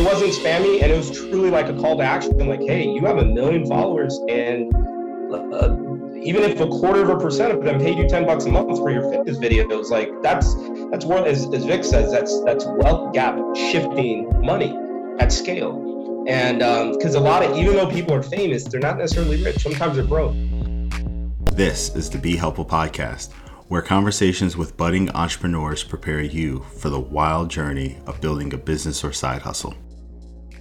it wasn't spammy, and it was truly like a call to action. Like, hey, you have a million followers, and uh, even if a quarter of a percent of them paid you 10 bucks a month for your fitness videos, like that's that's what as, as Vic says, that's that's wealth gap shifting money at scale. And because um, a lot of even though people are famous, they're not necessarily rich. Sometimes they're broke. This is the Be Helpful podcast, where conversations with budding entrepreneurs prepare you for the wild journey of building a business or side hustle.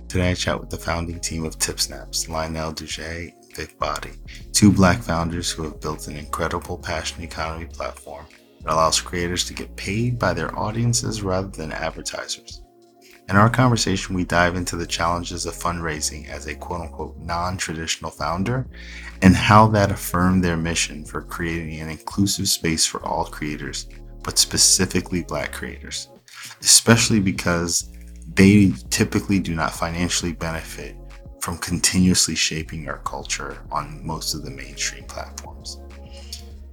Today I chat with the founding team of TipSnaps, Lionel Duge Vic Body, two black founders who have built an incredible passion economy platform that allows creators to get paid by their audiences rather than advertisers. In our conversation, we dive into the challenges of fundraising as a quote unquote non traditional founder and how that affirmed their mission for creating an inclusive space for all creators, but specifically Black creators, especially because they typically do not financially benefit from continuously shaping our culture on most of the mainstream platforms.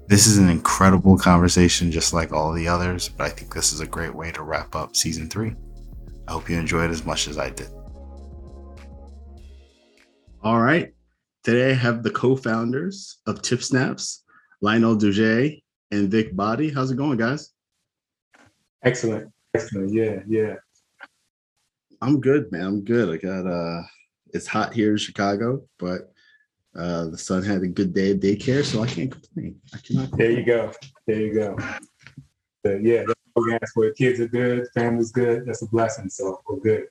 This is an incredible conversation, just like all the others, but I think this is a great way to wrap up season three. I hope you enjoyed it as much as I did. All right. Today I have the co founders of TipSnaps, Lionel Duge and Vic Body. How's it going, guys? Excellent. Excellent. Yeah. Yeah. I'm good, man. I'm good. I got uh it's hot here in Chicago, but uh, the son had a good day of daycare, so I can't complain. I cannot. Complain. There you go. There you go. So, yeah, that's where kids are good, family's good. That's a blessing. So we're good.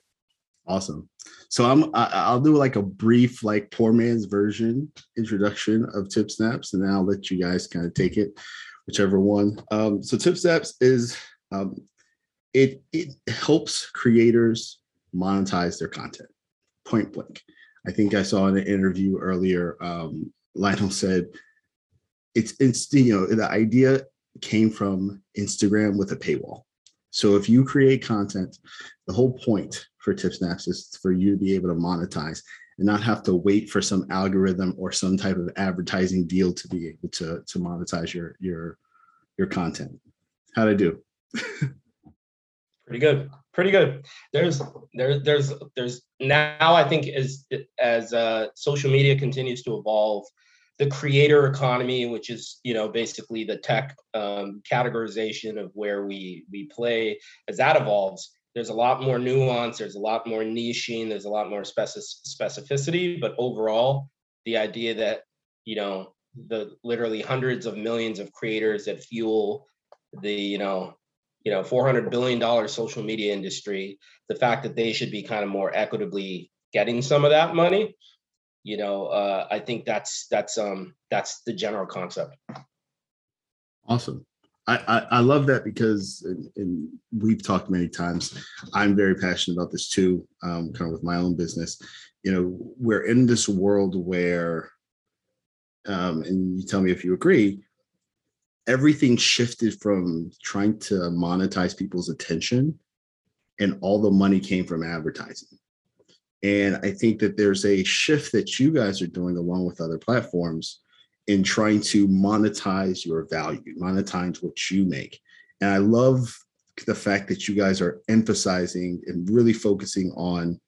Awesome. So I'm I, I'll do like a brief like poor man's version introduction of TipSnaps, and then I'll let you guys kind of take it, whichever one. Um, so TipSnaps is um, it it helps creators monetize their content point blank. I think I saw in an interview earlier, um, Lionel said it's it's you know the idea came from Instagram with a paywall. So if you create content, the whole point for TipSnaps is for you to be able to monetize and not have to wait for some algorithm or some type of advertising deal to be able to to monetize your your your content. How'd I do? Pretty good pretty good. There's there there's there's now I think as as uh, social media continues to evolve, the creator economy, which is you know basically the tech um, categorization of where we we play, as that evolves, there's a lot more nuance. There's a lot more niching. There's a lot more specificity. But overall, the idea that you know the literally hundreds of millions of creators that fuel the you know you know 400 billion dollar social media industry the fact that they should be kind of more equitably getting some of that money you know uh, i think that's that's um that's the general concept awesome I, I, love that because and, we've talked many times. I'm very passionate about this too, um, kind of with my own business. You know, we're in this world where, um, and you tell me if you agree, everything shifted from trying to monetize people's attention and all the money came from advertising. And I think that there's a shift that you guys are doing along with other platforms in trying to monetize your value, monetize what you make. And I love the fact that you guys are emphasizing and really focusing on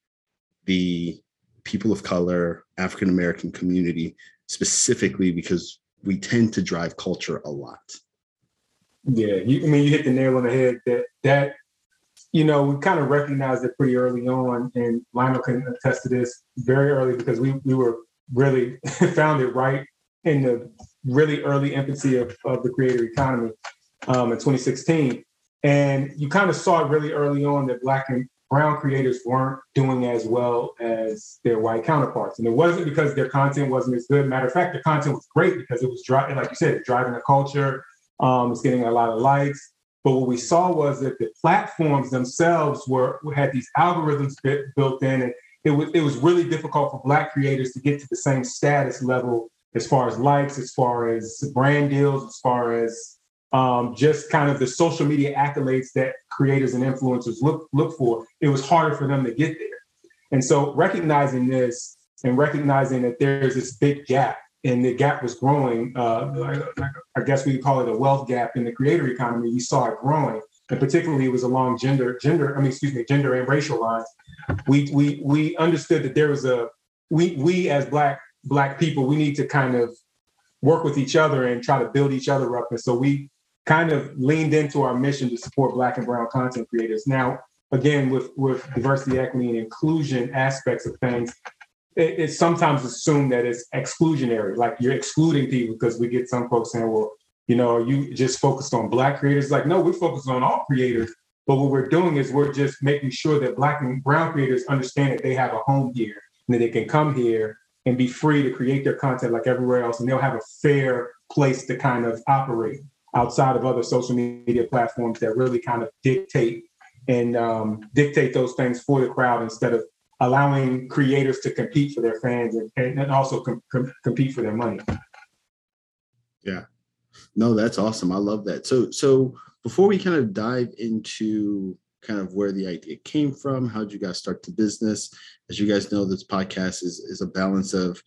the people of color, African American community specifically because we tend to drive culture a lot. Yeah, you, I mean, you hit the nail on the head. That that you know, we kind of recognized it pretty early on, and Lionel can attest to this very early because we we were really found it right in the really early infancy of, of the creator economy um, in 2016. And you kind of saw it really early on that Black and brown creators weren't doing as well as their white counterparts. And it wasn't because their content wasn't as good. Matter of fact, the content was great because it was driving, like you said, driving the culture. Um, it's getting a lot of likes. But what we saw was that the platforms themselves were had these algorithms built in, and it was it was really difficult for Black creators to get to the same status level as far as likes, as far as brand deals, as far as um, just kind of the social media accolades that creators and influencers look look for, it was harder for them to get there. And so recognizing this and recognizing that there's this big gap and the gap was growing, uh, I guess we could call it a wealth gap in the creator economy. We saw it growing. and particularly it was along gender, gender, I mean, excuse me, gender and racial lines. We we we understood that there was a we we as black black people, we need to kind of work with each other and try to build each other up. And so we kind of leaned into our mission to support black and brown content creators. Now, again, with with diversity, equity, and inclusion aspects of things, it, it's sometimes assumed that it's exclusionary, like you're excluding people because we get some folks saying, well, you know, you just focused on black creators? Like, no, we're focused on all creators. But what we're doing is we're just making sure that black and brown creators understand that they have a home here and that they can come here and be free to create their content like everywhere else, and they'll have a fair place to kind of operate outside of other social media platforms that really kind of dictate and um, dictate those things for the crowd instead of allowing creators to compete for their fans and, and also com- com- compete for their money. Yeah, no, that's awesome. I love that. So, so before we kind of dive into kind of where the idea came from, how did you guys start the business? As you guys know, this podcast is is a balance of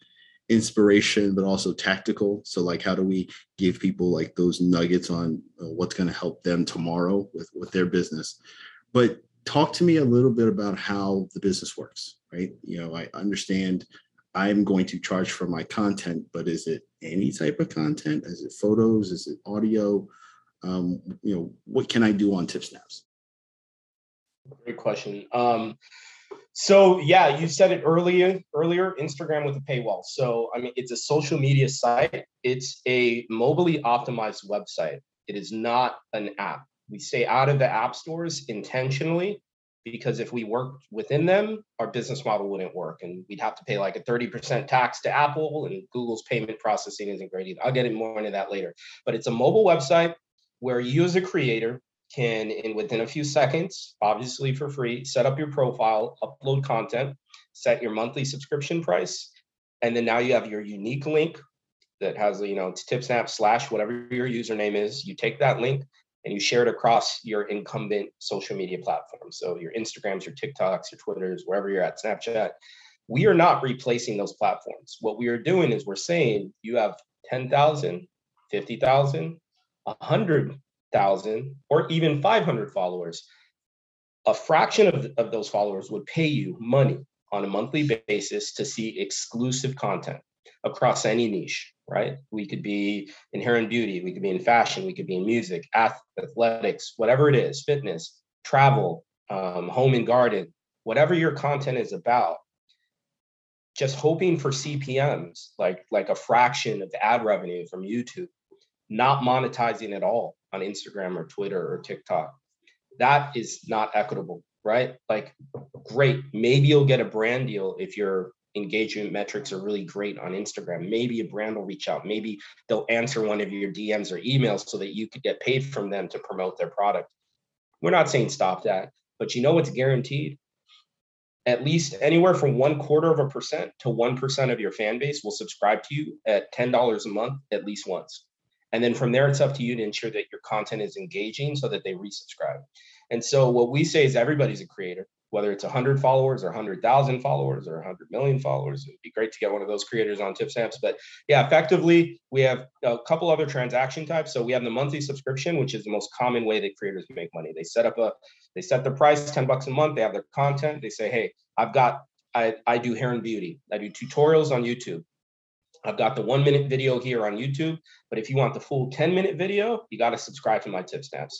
inspiration but also tactical. So like how do we give people like those nuggets on uh, what's going to help them tomorrow with with their business? But talk to me a little bit about how the business works right? You know i understand i'm going to charge for my content but is it any type of content? Is it photos? Is it audio? Um, you know what can i do on TipSnaps great question. Um, so yeah you said it earlier earlier instagram with a paywall so i mean it's a social media site it's a mobilely optimized website it is not an app we stay out of the app stores intentionally because if we worked within them, our business model wouldn't work. And we'd have to pay like a 30% tax to Apple, and Google's payment processing isn't great either. I'll get more into that later. But it's a mobile website where you as a creator can, in within a few seconds, obviously for free, set up your profile, upload content, set your monthly subscription price, and then now you have your unique link that has, you know, TipSnap slash whatever your username is. You take that link, and you share it across your incumbent social media platforms. So your Instagrams, your TikToks, your Twitters, wherever you're at, Snapchat. We are not replacing those platforms. What we are doing is we're saying you have 10,000, 50,000, 100,000, or even 500 followers. A fraction of, of those followers would pay you money on a monthly basis to see exclusive content across any niche right? We could be in hair and beauty, we could be in fashion, we could be in music, athletics, whatever it is, fitness, travel, um, home and garden, whatever your content is about. Just hoping for CPMS, like like a fraction of the ad revenue from YouTube, not monetizing at all on Instagram or Twitter or TikTok. That is not equitable, right? Like, great, maybe you'll get a brand deal if you're engagement metrics are really great on Instagram. Maybe a brand will reach out. Maybe they'll answer one of your DMs or emails so that you could get paid from them to promote their product. We're not saying stop that, but you know what's guaranteed? At least anywhere from one quarter of a percent to 1% of your fan base will subscribe to you at $10 a month at least once. And then from there, it's up to you to ensure that your content is engaging so that they resubscribe. And so what we say is everybody's a creator whether it's 100 followers or 100,000 followers or 100 million followers. It'd be great to get one of those creators on TipSnaps. But yeah, effectively, we have a couple other transaction types. So we have the monthly subscription, which is the most common way that creators make money. They set up a, they set the price 10 bucks a month. They have their content. They say, hey, I've got, I, I do hair and beauty. I do tutorials on YouTube. I've got the one minute video here on YouTube, but if you want the full 10 minute video, you got to subscribe to my TipSnaps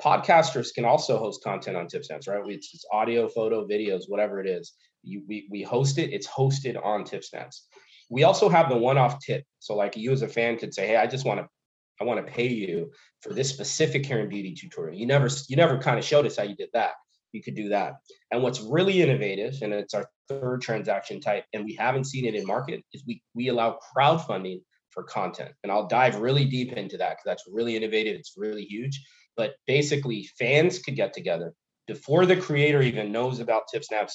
podcasters can also host content on TipSnaps, right? It's, it's audio, photo, videos, whatever it is. You, we, we host it, it's hosted on TipSnaps. We also have the one-off tip. So like you as a fan could say, hey, I just want to I want to pay you for this specific hair and beauty tutorial. You never you never kind of showed us how you did that. You could do that. And what's really innovative, and it's our third transaction type, and we haven't seen it in market, is we we allow crowdfunding for content. And I'll dive really deep into that because that's really innovative. It's really huge but basically fans could get together before the creator even knows about TipSnaps,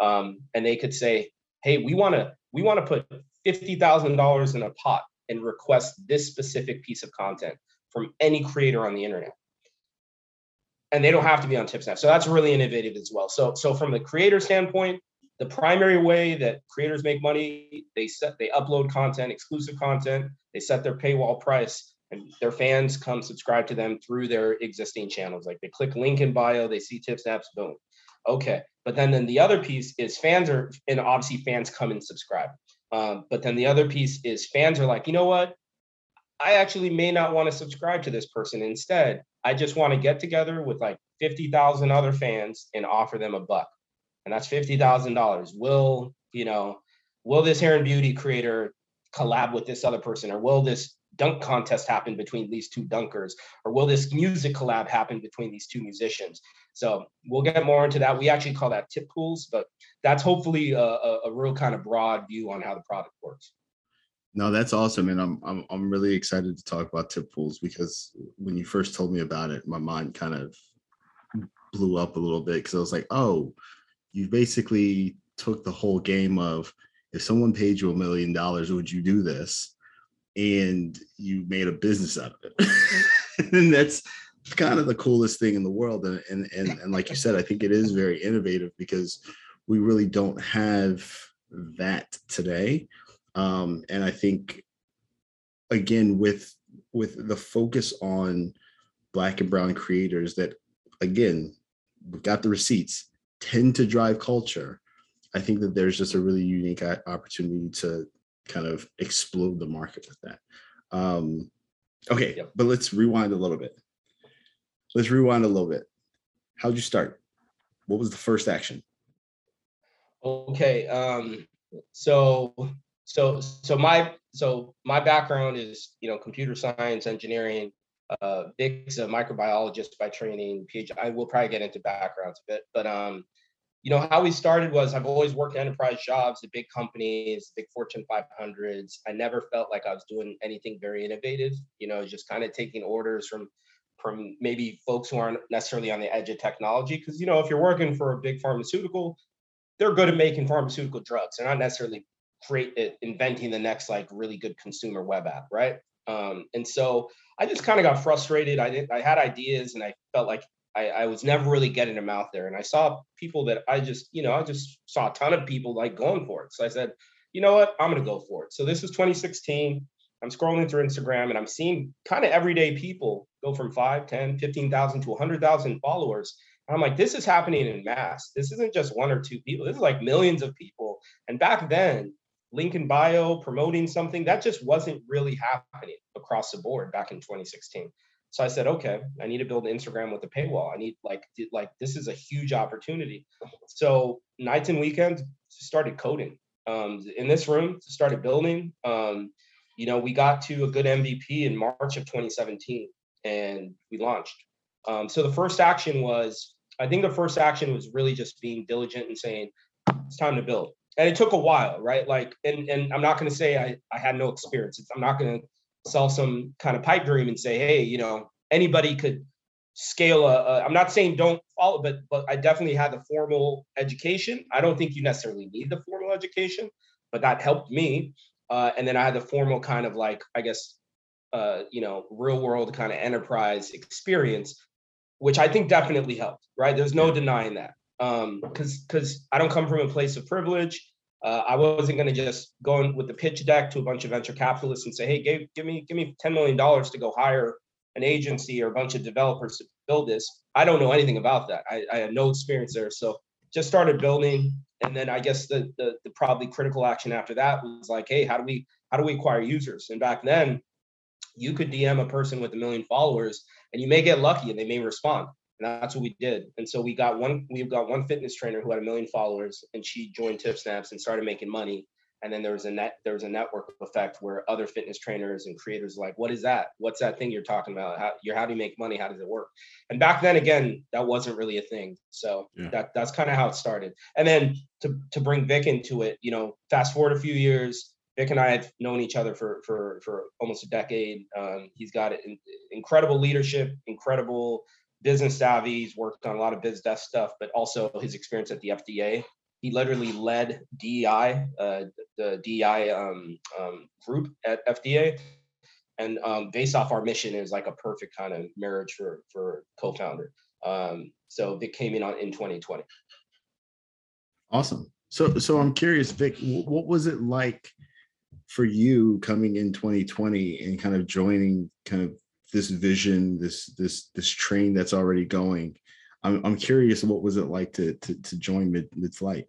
um, and they could say, "Hey, we want to we want to put fifty thousand dollars in a pot and request this specific piece of content from any creator on the internet." And they don't have to be on TipSnap. So that's really innovative as well. So so from the creator standpoint, the primary way that creators make money, they set they upload content, exclusive content, they set their paywall price and their fans come subscribe to them through their existing channels. Like they click link in bio, they see tip snaps, boom. Okay. But then, then the other piece is fans are, and obviously fans come and subscribe. Um, but then the other piece is fans are like, you know what? I actually may not want to subscribe to this person. Instead, I just want to get together with like 50,000 other fans and offer them a buck. And that's $50,000. Will, you know, will this hair and beauty creator collab with this other person? Or will this dunk contest happen between these two dunkers? Or will this music collab happen between these two musicians? So we'll get more into that. We actually call that tip pools but that's hopefully a, a, a real kind of broad view on how the product works no that's awesome and I'm, I'm i'm really excited to talk about tip pools because when you first told me about it my mind kind of blew up a little bit because i was like oh you basically took the whole game of if someone paid you a million dollars would you do this and you made a business out of it. and that's kind of the coolest thing in the world. And, and, and, and like you said, I think it is very innovative because we really don't have that today. Um, and I think again, with, with the focus on black and brown creators that again, we've got the receipts tend to drive culture. I think that there's just a really unique opportunity to kind of explode the market with that. Um, okay, yep. but let's rewind a little bit. Let's rewind a little bit. How'd you start? What was the first action? Okay, um, so so so my so my background is you know computer science, engineering. Uh, Vic's a microbiologist by training. PhD. I will probably get into backgrounds a bit, but um, you know, how we started was I've always worked enterprise jobs at big companies, big Fortune 500s. I never felt like I was doing anything very innovative, you know, just kind of taking orders from from maybe folks who aren't necessarily on the edge of technology. Because, you know, if you're working for a big pharmaceutical, they're good at making pharmaceutical drugs. They're not necessarily great at inventing the next like really good consumer web app, right? Um, and so I just kind of got frustrated. I did I had ideas and I felt like I, I was never really getting them out there. And I saw people that I just, you know, I just saw a ton of people like going for it. So I said, you know what, I'm to go for it. So this is 2016. I'm scrolling through Instagram and I'm seeing kind of everyday people go from 5, 10, 15,000 to 100,000 followers. And I'm like, this is happening in mass. This isn't just one or two people. This is like millions of people. And back then, link in bio, promoting something, that just wasn't really happening across the board back in 2016. So I said, okay, I need to build Instagram with a paywall. I need like like this is a huge opportunity. So nights and weekends started coding. Um, in this room, started building. Um, you know, we got to a good MVP in March of 2017, and we launched. Um, so the first action was, I think the first action was really just being diligent and saying, it's time to build. And it took a while, right? Like, and and I'm not going to say I I had no experience. I'm not going to sell some kind of pipe dream and say, hey, you know, anybody could scale a, a. I'm not saying don't follow, but but I definitely had the formal education. I don't think you necessarily need the formal education, but that helped me. Uh, and then I had the formal kind of like, I guess, uh, you know, real world kind of enterprise experience, which I think definitely helped. Right? There's no denying that. Um, because because I don't come from a place of privilege. Uh, I wasn't going to just go in with the pitch deck to a bunch of venture capitalists and say, "Hey, give, give me give me ten million dollars to go hire an agency or a bunch of developers to build this. I don't know anything about that. I, I had no experience there, so just started building. And then I guess the, the the probably critical action after that was like, hey, how do we how do we acquire users? And back then, you could DM a person with a million followers, and you may get lucky, and they may respond. And that's what we did. And so we got one, we got one fitness trainer who had a million followers and she joined Tip Snaps and started making money. And then there was a net, there was a network effect where other fitness trainers and creators like, what is that? What's that thing you're talking about? How you're how do you make money? How does it work? And back then again, that wasn't really a thing. So yeah. that that's kind of how it started. And then to to bring Vic into it, you know, fast forward a few years, Vic and I have known each other for for for almost a decade. Um, he's got in, incredible leadership, incredible business savvy. He's worked on a lot of biz dev stuff, but also his experience at the FDA. He literally led DEI, uh, the DEI um, um, group at FDA, and um, based off our mission is like a perfect kind of marriage for for co-founder. Um, so Vic came in on in 2020. Awesome. So so I'm curious, Vic, what was it like for you coming in 2020 and kind of joining kind of this vision, this this this train that's already going. I'm I'm curious, what was it like to to, to join mid mid flight?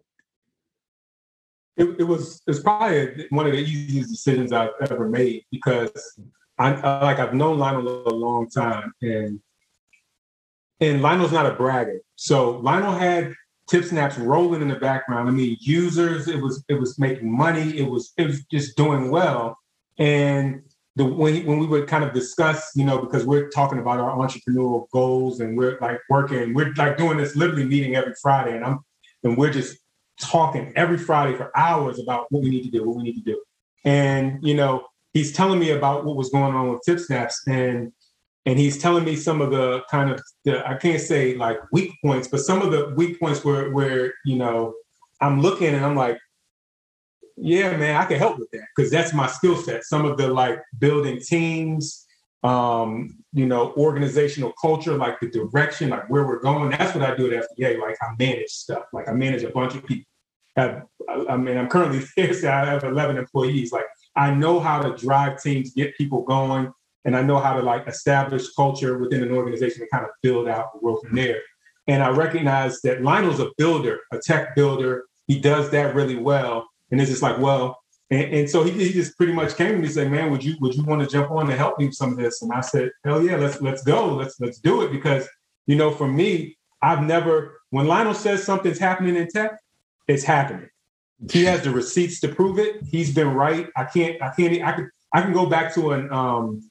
It, it was it was probably one of the easiest decisions I've ever made because I, like I've known Lionel a long time and and Lionel's not a bragger. So Lionel had TipSnaps rolling in the background. I mean, users, it was it was making money, it was it was just doing well. And the when when we would kind of discuss, you know, because we're talking about our entrepreneurial goals and we're like working, we're like doing this literally meeting every Friday, and I'm and we're just talking every Friday for hours about what we need to do, what we need to do. And you know, he's telling me about what was going on with TipSnaps, and and he's telling me some of the kind of the I can't say like weak points, but some of the weak points where where you know I'm looking and I'm like, yeah, man, I can help with that because that's my skill set. Some of the like building teams, um, you know, organizational culture, like the direction, like where we're going. That's what I do at FDA. Like I manage stuff. Like I manage a bunch of people. Have, I mean, I'm currently there. I have 11 employees. Like I know how to drive teams, get people going, and I know how to like establish culture within an organization and kind of build out and grow from there. And I recognize that Lionel's a builder, a tech builder. He does that really well. And it's just like, well, and, and so he, he, just pretty much came to me and said, "Man, would you would you want to jump on to help me with some of this?" And I said, "Hell yeah, let's let's go, let's let's do it." Because you know, for me, I've never when Lionel says something's happening in tech, it's happening. He has the receipts to prove it. He's been right. I can't. I can't. I can. I can go back to an um,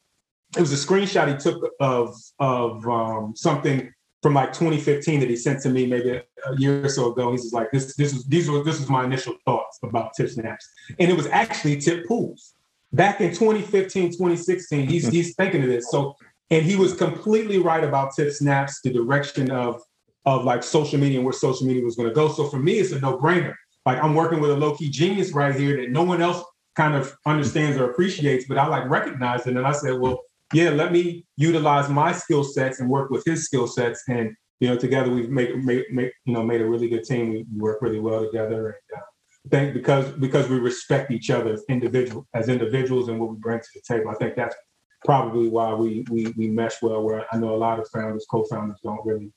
it was a screenshot he took of of um, something from like 2015 that he sent to me maybe a, year or so ago. He's just like, this this was these were this was my initial thoughts about tip snaps. and it was actually tip pools back in 2015 2016. He's mm-hmm. he's thinking of this so. And he was completely right about tip snaps, the direction of of like social media and where social media was going to go. So for me, it's a no brainer. Like I'm working with a low key genius right here that no one else kind of understands or appreciates, but I like recognize it. And I said, well, yeah, let me utilize my skill sets and work with his skill sets. And you know, together we've made, made, made you know made a really good team. We work really well together. And uh, think because because we respect each other as individual as individuals and what we bring to the table. I think that's probably why we we we mesh well. Where I know a lot of founders, co-founders don't really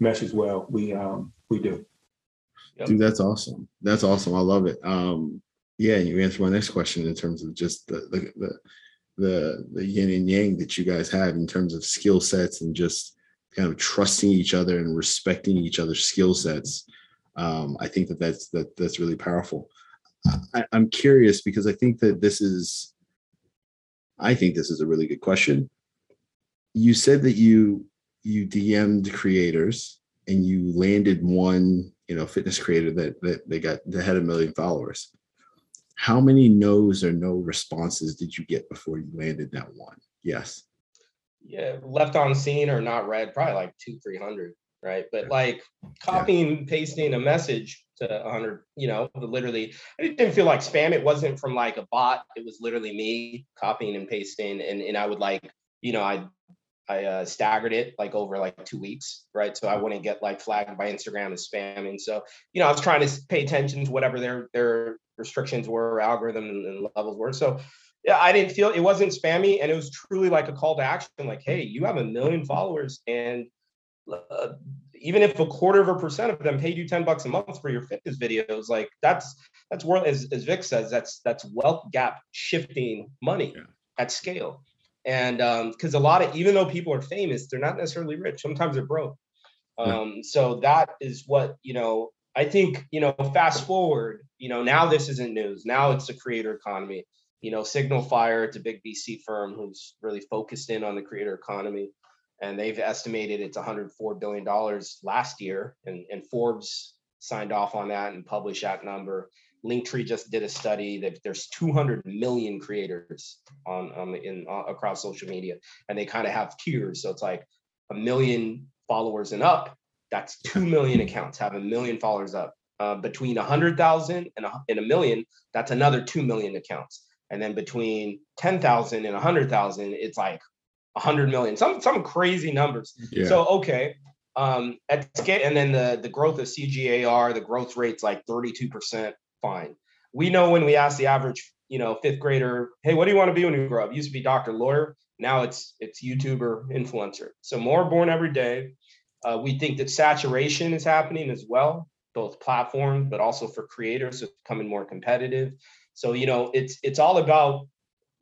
mesh as well. We um we do. Yep. Dude, that's awesome. That's awesome. I love it. Um, yeah, you answered my next question in terms of just the the, the the the yin and yang that you guys have in terms of skill sets and just kind of trusting each other and respecting each other's skill sets. Um, I think that that's that that's really powerful. I, I'm curious because I think that this is, I think this is a really good question. You said that you you DM'd creators and you landed one, you know, fitness creator that that they got that had a million followers how many no's or no responses did you get before you landed that one? Yes. Yeah, left on seen or not read, probably like two, three hundred, right? But like copying, yeah. pasting a message to 100, you know, literally, it didn't feel like spam. It wasn't from like a bot. It was literally me copying and pasting, and and I would like, you know, I I uh, staggered it like over like two weeks, right? So I wouldn't get like flagged by Instagram as spamming. So you know, I was trying to pay attention to whatever their their restrictions were, algorithm and, levels were. So yeah, I didn't feel it wasn't spammy, and it was truly like a call to action. Like, hey, you have a million followers, and uh, even if a quarter of a percent of them paid you 10 bucks a month for your fitness videos like that's that's worth as, as vic says that's that's wealth gap shifting money yeah. at scale and because um, a lot of even though people are famous they're not necessarily rich sometimes they're broke um, yeah. so that is what you know i think you know fast forward you know now this isn't news now it's a creator economy you know SignalFire it's a big vc firm who's really focused in on the creator economy and they've estimated it's 104 billion dollars last year and, and forbes signed off on that and published that number Linktree just did a study that there's 200 million creators on, on the, in uh, across social media, and they kind of have tiers. So it's like a million followers and up. That's two million accounts have a million followers up. Uh, between 100,000 and a, and a million, that's another 2 million accounts. And then between 10,000 and 100,000, it's like 100 million, some, some crazy numbers. Yeah. So, okay. Um, at scale, and then the, the growth of CAGR, the growth rate's like 32% fine. We know when we ask the average you know, fifth grader, hey, what do you want to be when you grow up? Used to be doctor, lawyer. Now it's it's YouTuber, influencer. So more born every day. Uh, we think that saturation is happening as well, both platform, but also for creators, it's becoming more competitive. So you know, it's it's all about,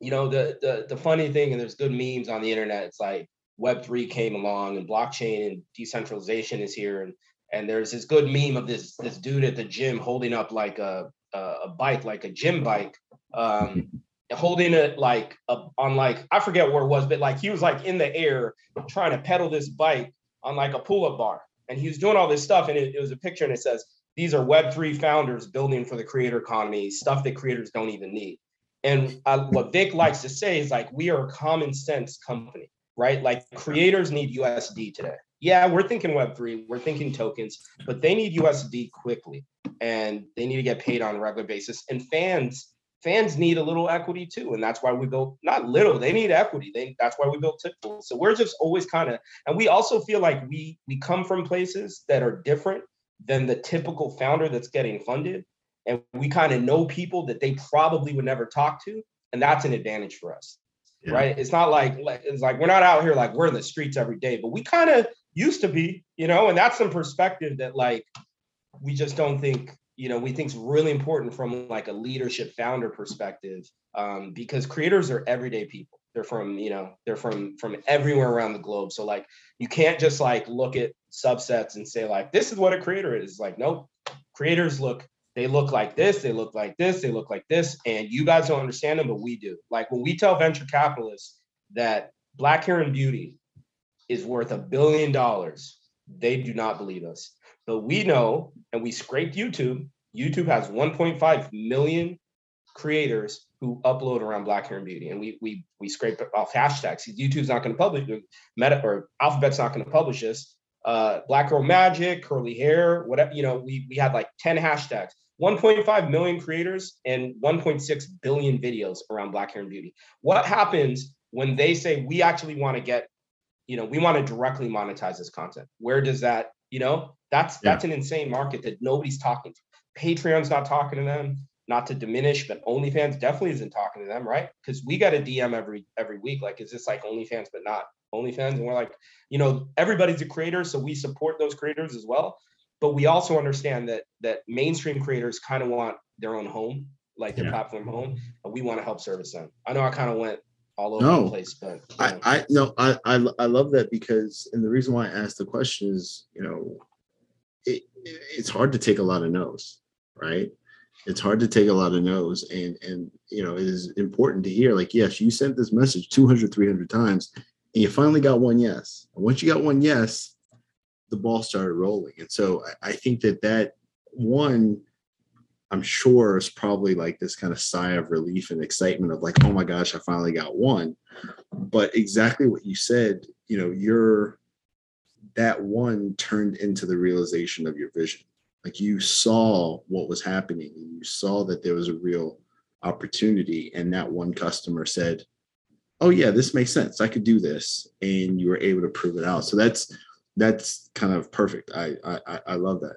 you know, the the the funny thing, and there's good memes on the internet. It's like Web three came along, and blockchain and decentralization is here, and and there's this good meme of this this dude at the gym holding up like a a, bike, like a gym bike, um, holding it like a, on like I forget where it was, but like he was like in the air trying to pedal this bike on like a pull-up bar, and he was doing all this stuff, and it, it was a picture, and it says these are Web three founders building for the creator economy, stuff that creators don't even need. And uh, what Vic likes to say is like we are a common sense company, right? Like creators need USD today yeah, we're thinking Web3, we're thinking tokens, but they need USD quickly and they need to get paid on a regular basis. And fans, fans need a little equity too. And that's why we built not little, they need equity. They that's why we built tip pools. So we're just always kind of and we also feel like we we come from places that are different than the typical founder that's getting funded. And we kind of know people that they probably would never talk to. And that's an advantage for us. Yeah. Right. It's not like it's like we're not out here like we're in the streets every day, but we kind of used to be, you know, and that's some perspective that like we just don't think, you know, we think is really important from like a leadership founder perspective, um, because creators are everyday people. They're from, you know, they're from from everywhere around the globe. So like you can't just like look at subsets and say like this is what a creator is. Like nope, creators look they look like this, they look like this, they look like this, and you guys don't understand them, but we do. Like when we tell venture capitalists that black hair and beauty is worth a billion dollars. They do not believe us. But we know, and we scraped YouTube. YouTube has 1.5 million creators who upload around Black hair and beauty, and we we we scrape off hashtags. YouTube's not going to publish Meta or Alphabet's not going to publish this. Uh, Black girl magic, curly hair, whatever. You know, we we had like 10 hashtags. 1.5 million creators and 1.6 billion videos around Black hair and beauty. What happens when they say we actually want to get you know we want to directly monetize this content where does that you know that's yeah. that's an insane market that nobody's talking to patreon's not talking to them not to diminish but onlyfans definitely isn't talking to them right because we got a dm every every week like is this like onlyfans but not onlyfans and we're like you know everybody's a creator so we support those creators as well but we also understand that that mainstream creators kind of want their own home like their yeah. platform home and we want to help service them i know i kind of went all over no, the place. But I, I no, I, I I love that because and the reason why I asked the question is, you know, it's hard to take a lot of no's, right? It's hard to take a lot of no's and and you know, it is important to hear like, yes, you sent this message 200, 300 times and you finally got one yes. And once you got one yes, the ball started rolling. And so I, I think that that one I'm sure is probably like this kind of sigh of relief and excitement of like, oh my gosh, I finally got one. But exactly what you said, you know, you're that one turned into the realization of your vision. Like you saw what was happening, and you saw that there was a real opportunity, and that one customer said, "Oh yeah, this makes sense. I could do this," and you were able to prove it out. So that's that's kind of perfect. I I, I love that.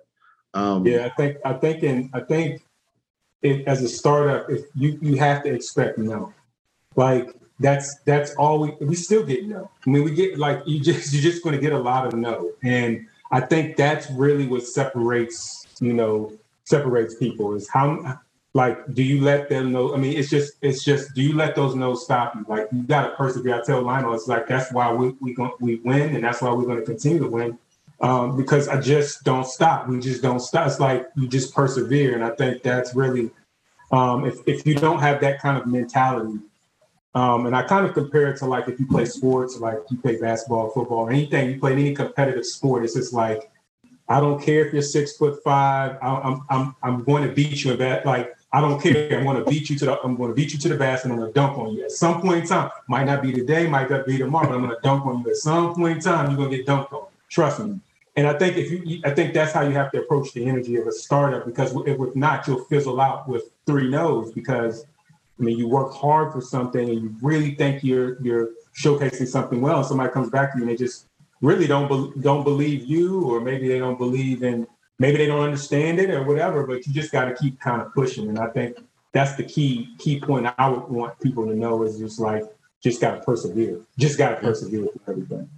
Um, yeah, I think I think in I think it, as a startup, if you you have to expect no, like that's that's all we we still get no. I mean, we get like you just you're just going to get a lot of no, and I think that's really what separates you know separates people is how like do you let them know i mean it's just it's just do you let those no stop you like you got to persevere i tell lionel it's like that's why we we, go, we win and that's why we're going to continue to win um, because I just don't stop. We just don't stop. It's like you just persevere, and I think that's really um, if if you don't have that kind of mentality. Um, and I kind of compare it to like if you play sports, like you play basketball, football, anything you play any competitive sport. It's just like I don't care if you're six foot five. I, I'm I'm I'm going to beat you in that. Like I don't care. I'm going to beat you to the. I'm going to beat you to the basket. I'm going to dunk on you at some point in time. Might not be today. Might not be tomorrow. But I'm going to dunk on you at some point in time. You're going to get dunked on. Trust me. And I think if you, I think that's how you have to approach the energy of a startup because if, if not, you'll fizzle out with three no's because I mean you work hard for something and you really think you're you're showcasing something well. And somebody comes back to you and they just really don't be, don't believe you, or maybe they don't believe in maybe they don't understand it or whatever. But you just got to keep kind of pushing. And I think that's the key key point I would want people to know is just like just gotta persevere. Just gotta persevere with everything.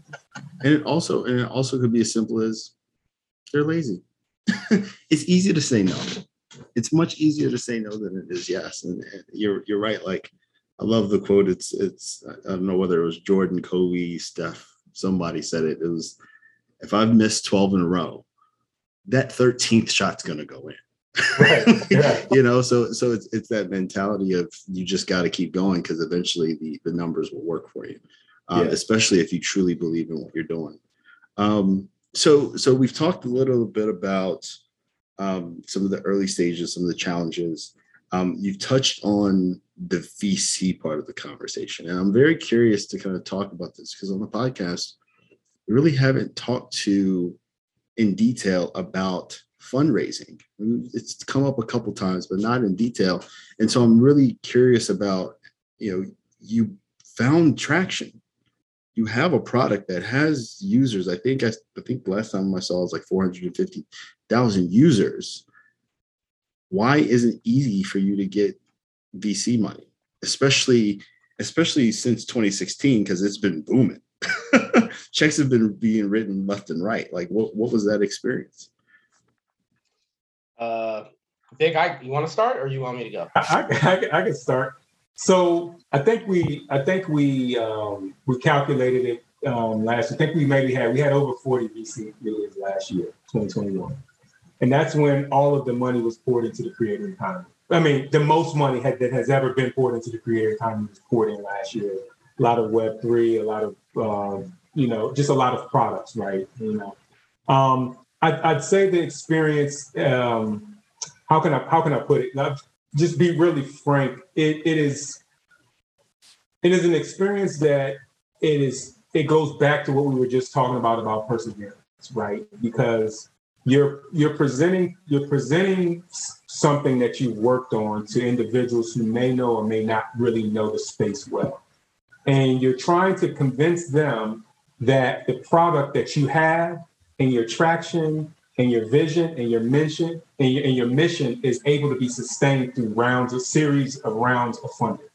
And it also and it also could be as simple as they're lazy. it's easy to say no. It's much easier to say no than it is yes. And, and you're you're right. Like I love the quote. It's it's I don't know whether it was Jordan, Kobe, Steph, somebody said it. It was if I've missed 12 in a row, that 13th shot's gonna go in. Right, right. you know, so so it's it's that mentality of you just got to keep going because eventually the the numbers will work for you, uh, yeah. especially if you truly believe in what you're doing. Um, so so we've talked a little bit about um, some of the early stages, some of the challenges. Um, you've touched on the VC part of the conversation, and I'm very curious to kind of talk about this because on the podcast, we really haven't talked to in detail about fundraising. It's come up a couple times, but not in detail. And so I'm really curious about, you know, you found traction. You have a product that has users. I think I, I think last time I saw it was like 450,000 users. Why isn't it easy for you to get VC money, especially especially since 2016 because it's been booming. Checks have been being written left and right. Like, what what was that experience? Uh, Vic, I you want to start or you want me to go? I, I, I can start. So I think we I think we um, we calculated it um, last. I think we maybe had we had over 40 VC millions last year, 2021, and that's when all of the money was poured into the creator economy. I mean, the most money had, that has ever been poured into the creator economy was poured in last year. A lot of Web three, a lot of uh, you know, just a lot of products, right? You know, um, I'd, I'd say the experience. Um, how can I how can I put it? Just be really frank. It it is it is an experience that it is it goes back to what we were just talking about about perseverance, right? Because you're you're presenting you're presenting something that you've worked on to individuals who may know or may not really know the space well and you're trying to convince them that the product that you have and your traction and your vision and your mission and your, and your mission is able to be sustained through rounds, a series of rounds of funding.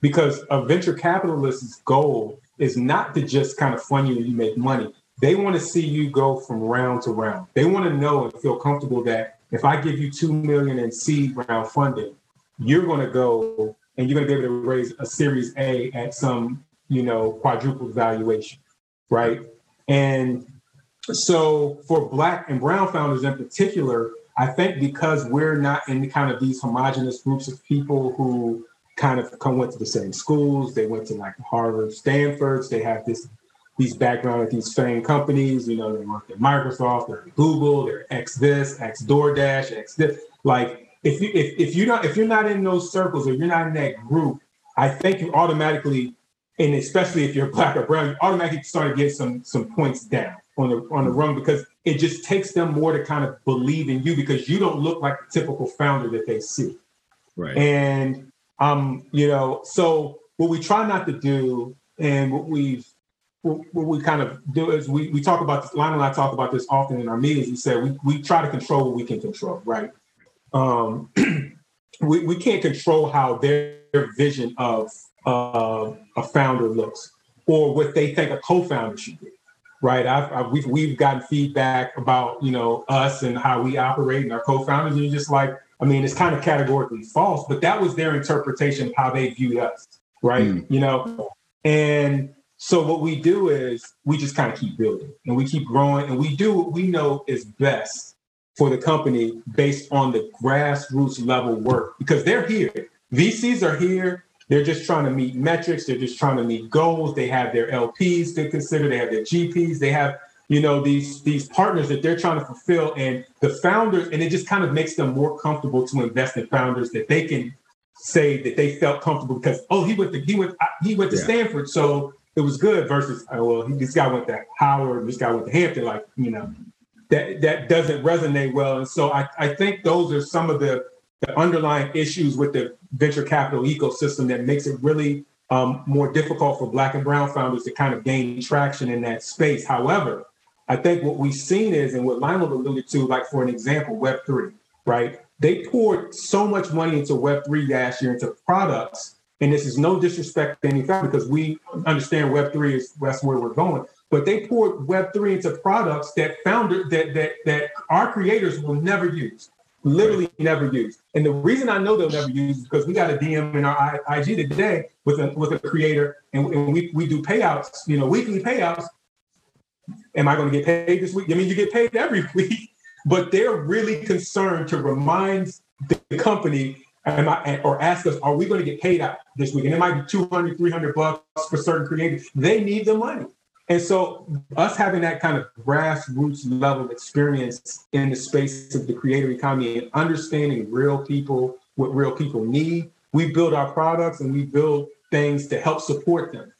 Because a venture capitalist's goal is not to just kind of fund you and you make money. They want to see you go from round to round. They want to know and feel comfortable that if I give you two million in seed round funding, you're going to go and you're going to be able to raise a Series A at some, you know, quadruple valuation, right? And so for Black and Brown founders in particular, I think because we're not in kind of these homogenous groups of people who kind of come went to the same schools, they went to like Harvard, Stanford's, they have this these background at these famed companies, you know, they work at Microsoft, they're at Google, they're X this, X DoorDash, X this. Like if you if, if you're not if you're not in those circles or you're not in that group, I think you automatically, and especially if you're black or brown, you automatically start to get some some points down on the on the rung because it just takes them more to kind of believe in you because you don't look like the typical founder that they see. Right. And um, you know, so what we try not to do, and what we've what, we kind of do is we, we talk about this, Lionel and I talk about this often in our meetings. We say we, we try to control what we can control, right? um, we, we can't control how their, vision of uh, a founder looks or what they think a co-founder should be right I've, I've, we've, we've gotten feedback about you know us and how we operate and our co-founders and you're just like i mean it's kind of categorically false but that was their interpretation of how they viewed us right mm. you know and so what we do is we just kind of keep building and we keep growing and we do what we know is best for the company based on the grassroots level work because they're here. VCs are here. They're just trying to meet metrics. They're just trying to meet goals. They have their LPs to consider. They have their GPs. They have, you know, these these partners that they're trying to fulfill. And the founders, and it just kind of makes them more comfortable to invest in founders that they can say that they felt comfortable because oh he went to he went he went to yeah. Stanford, so it was good. Versus oh, well, this guy went to Howard, this guy went to Hampton. Like you know, that that doesn't resonate well. And so I, I think those are some of the, the underlying issues with the venture capital ecosystem that makes it really um, more difficult for black and brown founders to kind of gain traction in that space. However, I think what we've seen is, and what Lionel alluded to, like for an example, Web3, right? they poured so much money into Web3 last year into products. And this is no disrespect to any founder because we understand Web3 is that's where we're going. But they poured Web3 into products that founder that that that our creators will never use literally never use. And the reason I know they'll never use is because we got a DM in our IG today with a with a creator, and, and we we do payouts, you know, weekly payouts. Am I going to get paid this week? I mean, you get paid every week but they're really concerned to remind the company I, or ask us, are we going to get paid out this week? And it might be 200, 300 bucks for certain creators. They need the money. And so, us having that kind of grassroots level experience in the space of the creator economy and understanding real people, what real people need, we build our products and we build things to help support them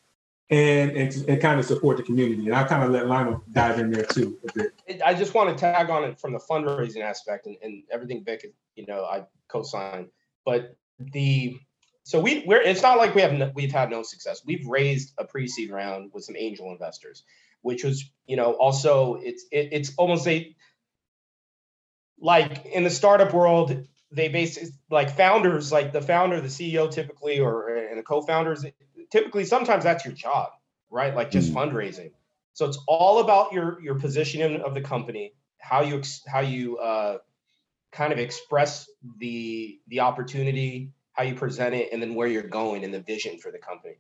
and and, and kind of support the community. And I kind of let Lionel dive in there too a bit. I just want to tag on it from the fundraising aspect and, and everything Vic, you know, I co-sign. But the so we we're it's not like we have no, we've had no success. We've raised a pre-seed round with some angel investors, which was you know also it's it, it's almost a like in the startup world they basically like founders like the founder the ceo typically or and the co-founders typically sometimes that's your job, right? Like just mm fundraising. So it's all about your your positioning of the company, how you how you uh, kind of express the the opportunity, how you present it, and then where you're going and the vision for the company.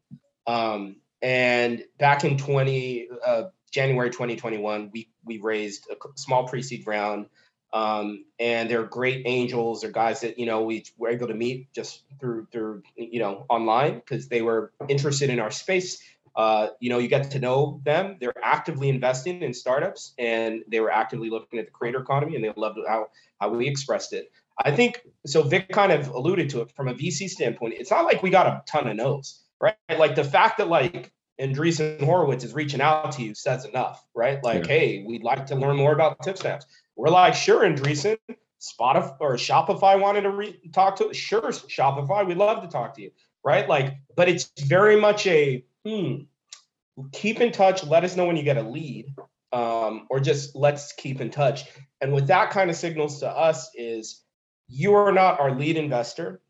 Um, and back in 20 uh, January 2021, we we raised a small pre-seed round um, and they're great angels. They're guys that you know we were able to meet just through through you know online because they were interested in our space. Uh, you know, you get to know them. They're actively investing in startups, and they were actively looking at the creator economy, and they loved how how we expressed it. I think so. Vic kind of alluded to it from a VC standpoint. It's not like we got a ton of no's, right? Like the fact that like Andreessen Horowitz is reaching out to you says enough, right? Like, yeah. hey, we'd like to learn more about TipSnaps. We're like, sure, Andreessen, Spotify or Shopify wanted to re- talk to us. Sure, Shopify, we'd love to talk to you, right? Like, but it's very much a hmm. Keep in touch. Let us know when you get a lead, um, or just let's keep in touch. And what that kind of signals to us is you are not our lead investor,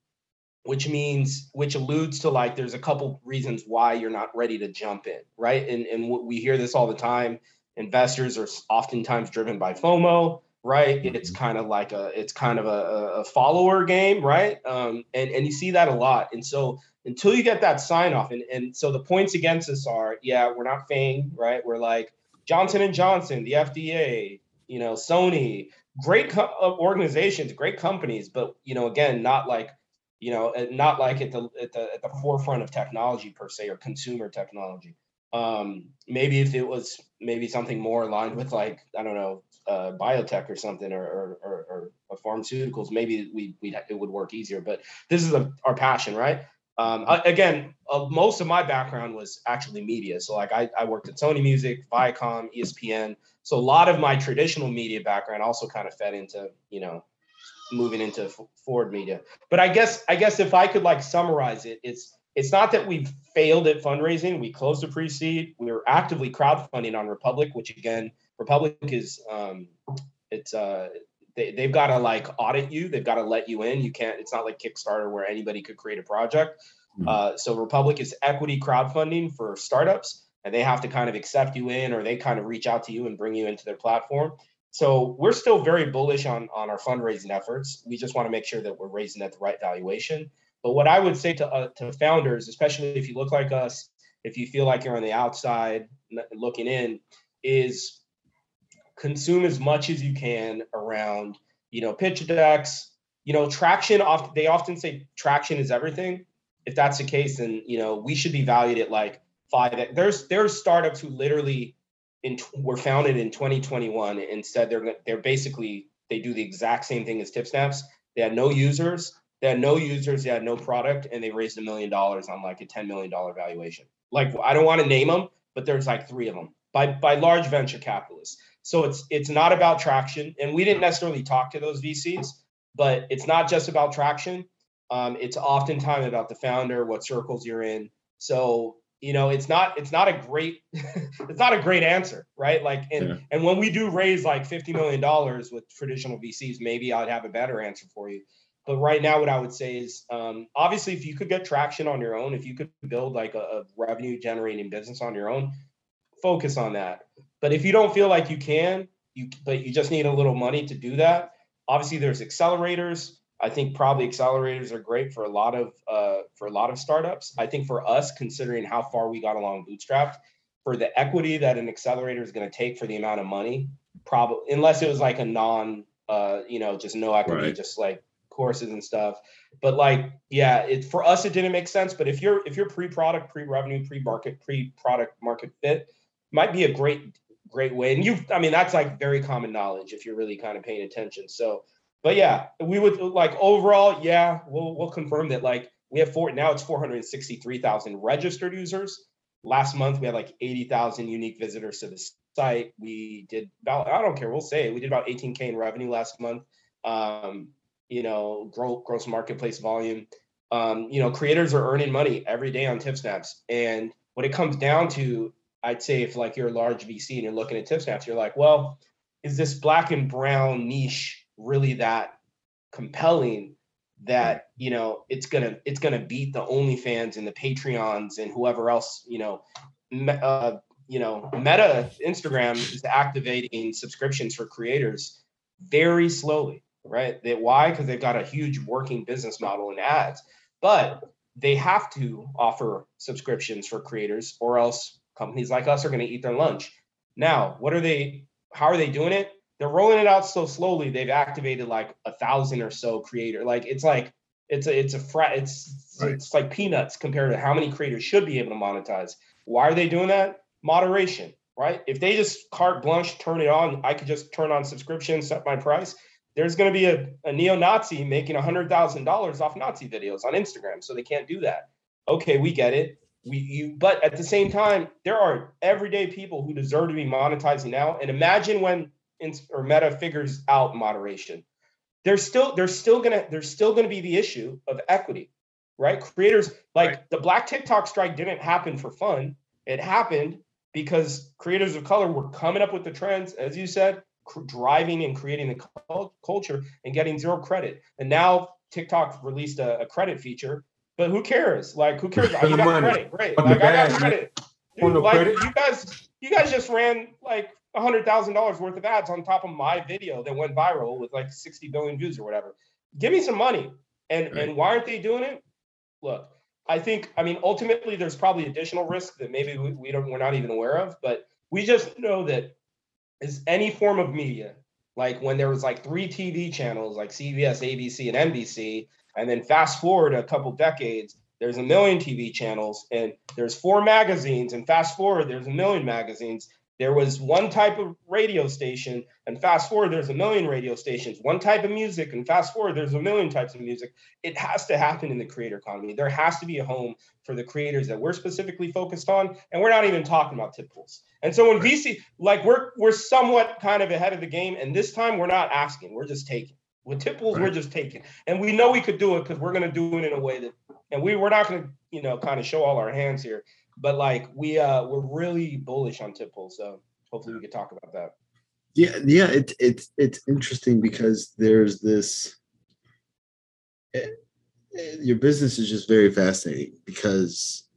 which means which alludes to like there's a couple reasons why you're not ready to jump in, right? And and we hear this all the time investors are oftentimes driven by FOMO, right? It's mm-hmm. kind of like a it's kind of a, a follower game, right? Um, and and you see that a lot. And so until you get that sign off, and and so the points against us are, yeah, we're not FAANG, right? We're like Johnson and Johnson, the FDA, you know, Sony, great co- uh, organizations, great companies, but you know, again, not like you know, not like at the at the at the forefront of technology per se or consumer technology. Um, maybe if it was maybe something more aligned with like I don't know uh, biotech or something or or, or, or pharmaceuticals, maybe we we it would work easier. But this is a, our passion, right? Um, again, uh, most of my background was actually media. So like I, I worked at Sony Music, Viacom, ESPN. So a lot of my traditional media background also kind of fed into you know moving into Ford media. But I guess I guess if I could like summarize it, it's it's not that we've failed at fundraising. We closed a pre-seed. We were actively crowdfunding on Republic, which again, Republic is um, it's uh, they, they've got to like audit you. They've got to let you in. You can't. It's not like Kickstarter where anybody could create a project. Mm-hmm. Uh, so Republic is equity crowdfunding for startups, and they have to kind of accept you in, or they kind of reach out to you and bring you into their platform. So we're still very bullish on on our fundraising efforts. We just want to make sure that we're raising at the right valuation. But what I would say to uh, to founders, especially if you look like us, if you feel like you're on the outside looking in, is consume as much as you can around you know pitch decks. You know, traction. Often they often say traction is everything. If that's the case, then you know we should be valued at like five. There's there's startups who literally in were founded in 2021 and said they're they're basically they do the exact same thing as TipSnaps. They had no users they had no users, they had no product, and they raised a million dollars on like a $10 million valuation. Like I don't want to name them, but there's like three of them by by large venture capitalists. So it's it's not about traction, and we didn't necessarily talk to those VCs, but it's not just about traction. Um, it's oftentimes about the founder, what circles you're in. So you know it's not it's not a great it's not a great answer right like and yeah. and when we do raise like 50 million dollars with traditional vcs maybe i'd have a better answer for you but right now what i would say is um, obviously if you could get traction on your own if you could build like a, a revenue generating business on your own focus on that but if you don't feel like you can you but you just need a little money to do that obviously there's accelerators I think probably accelerators are great for a lot of uh, for a lot of startups. I think for us, considering how far we got along bootstrapped, for the equity that an accelerator is going to take for the amount of money, probably unless it was like a non, uh, you know, just no equity, right. just like courses and stuff. But like, yeah, it for us it didn't make sense. But if you're if you're pre-product, pre-revenue, pre-market, pre-product market fit, might be a great great way. And you, I mean, that's like very common knowledge if you're really kind of paying attention. So but yeah, we would like overall, yeah, we'll we'll confirm that like we have four now it's 463,000 registered users. Last month we had like 80,000 unique visitors to the site. We did about I don't care, we'll say it. We did about 18k in revenue last month. Um, you know, gross, gross marketplace volume. Um, you know, creators are earning money every day on TipSnaps. And what it comes down to, I'd say if like you're a large VC and you're looking at TipSnaps, you're like, well, is this black and brown niche really that compelling that you know it's gonna it's gonna beat the OnlyFans and the Patreons and whoever else you know, uh, you know, Meta Instagram is activating subscriptions for creators very slowly, right? That why? Because they've got a huge working business model in ads, but they have to offer subscriptions for creators, or else companies like us are going to eat their lunch. Now, what are they? How are they doing it? they're rolling it out so slowly. They've activated like a thousand or so creator. Like it's like it's a it's a frat. It's right. it's like peanuts compared to how many creators should be able to monetize. Why are they doing that? Moderation, right? If they just carte blanche turn it on, I could just turn on subscription, set my price. There's going to be a, a neo-Nazi making a hundred thousand dollars off Nazi videos on Instagram, so they can't do that. Okay, we get it. We you, but at the same time, there are everyday people who deserve to be monetizing now. And imagine when or Meta figures out moderation, there's still there's still gonna there's still gonna be the issue of equity, right? Creators like right. the Black TikTok strike didn't happen for fun. It happened because creators of color were coming up with the trends, as you said, cr- driving and creating the culture and getting zero credit. And now TikTok released a, a credit feature, but who cares? Like, who cares? I got credit, right? Like, I got credit. Dude, like, you guys, you guys just ran like hundred thousand dollars worth of ads on top of my video that went viral with like 60 billion views or whatever. Give me some money. And right. and why aren't they doing it? Look, I think I mean ultimately there's probably additional risk that maybe we, we don't we're not even aware of, but we just know that is any form of media, like when there was like three TV channels like CBS, ABC, and NBC, and then fast forward a couple decades, there's a million TV channels and there's four magazines, and fast forward, there's a million magazines there was one type of radio station, and fast forward, there's a million radio stations. One type of music, and fast forward, there's a million types of music. It has to happen in the creator economy. There has to be a home for the creators that we're specifically focused on, and we're not even talking about tip pools. And so when VC, like we're we're somewhat kind of ahead of the game, and this time we're not asking, we're just taking. With tip pools, right. we're just taking, and we know we could do it because we're going to do it in a way that, and we we're not going to, you know, kind of show all our hands here but like we uh we're really bullish on tip pool, so hopefully we could talk about that. Yeah, yeah, it's it's it's interesting because there's this. It, eh, it, eh, your business is just very fascinating because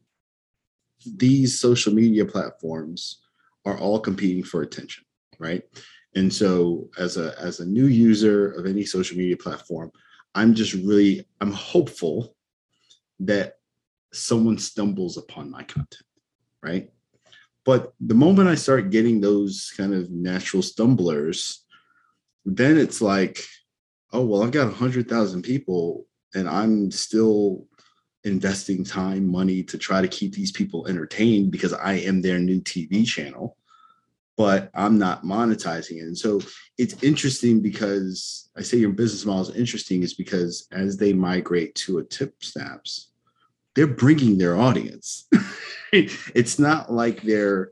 these social media platforms are all competing for attention, right? And so as a as a new user of any social media platform, I'm just really I'm hopeful that someone stumbles upon my content, right? But the moment I start getting those kind of natural stumblers, then it's like, oh, well, I've got 100,000 people and I'm still investing time, money to try to keep these people entertained because I am their new TV channel, but I'm not monetizing it. And so it's interesting because I say your business model is interesting is because as they migrate to a TipSnaps, they're bringing their audience. it's not like they're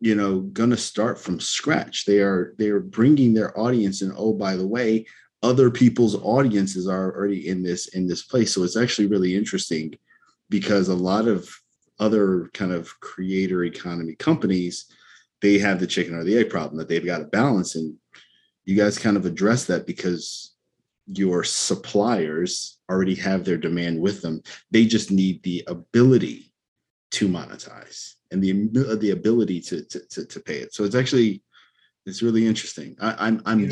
you know going to start from scratch. They are they are bringing their audience and oh by the way, other people's audiences are already in this in this place. So it's actually really interesting because a lot of other kind of creator economy companies, they have the chicken or the egg problem that they've got to balance. And you guys kind of address that because your suppliers already have their demand with them. They just need the ability to monetize and the the ability to to, to, to pay it. So it's actually it's really interesting. I, I'm I'm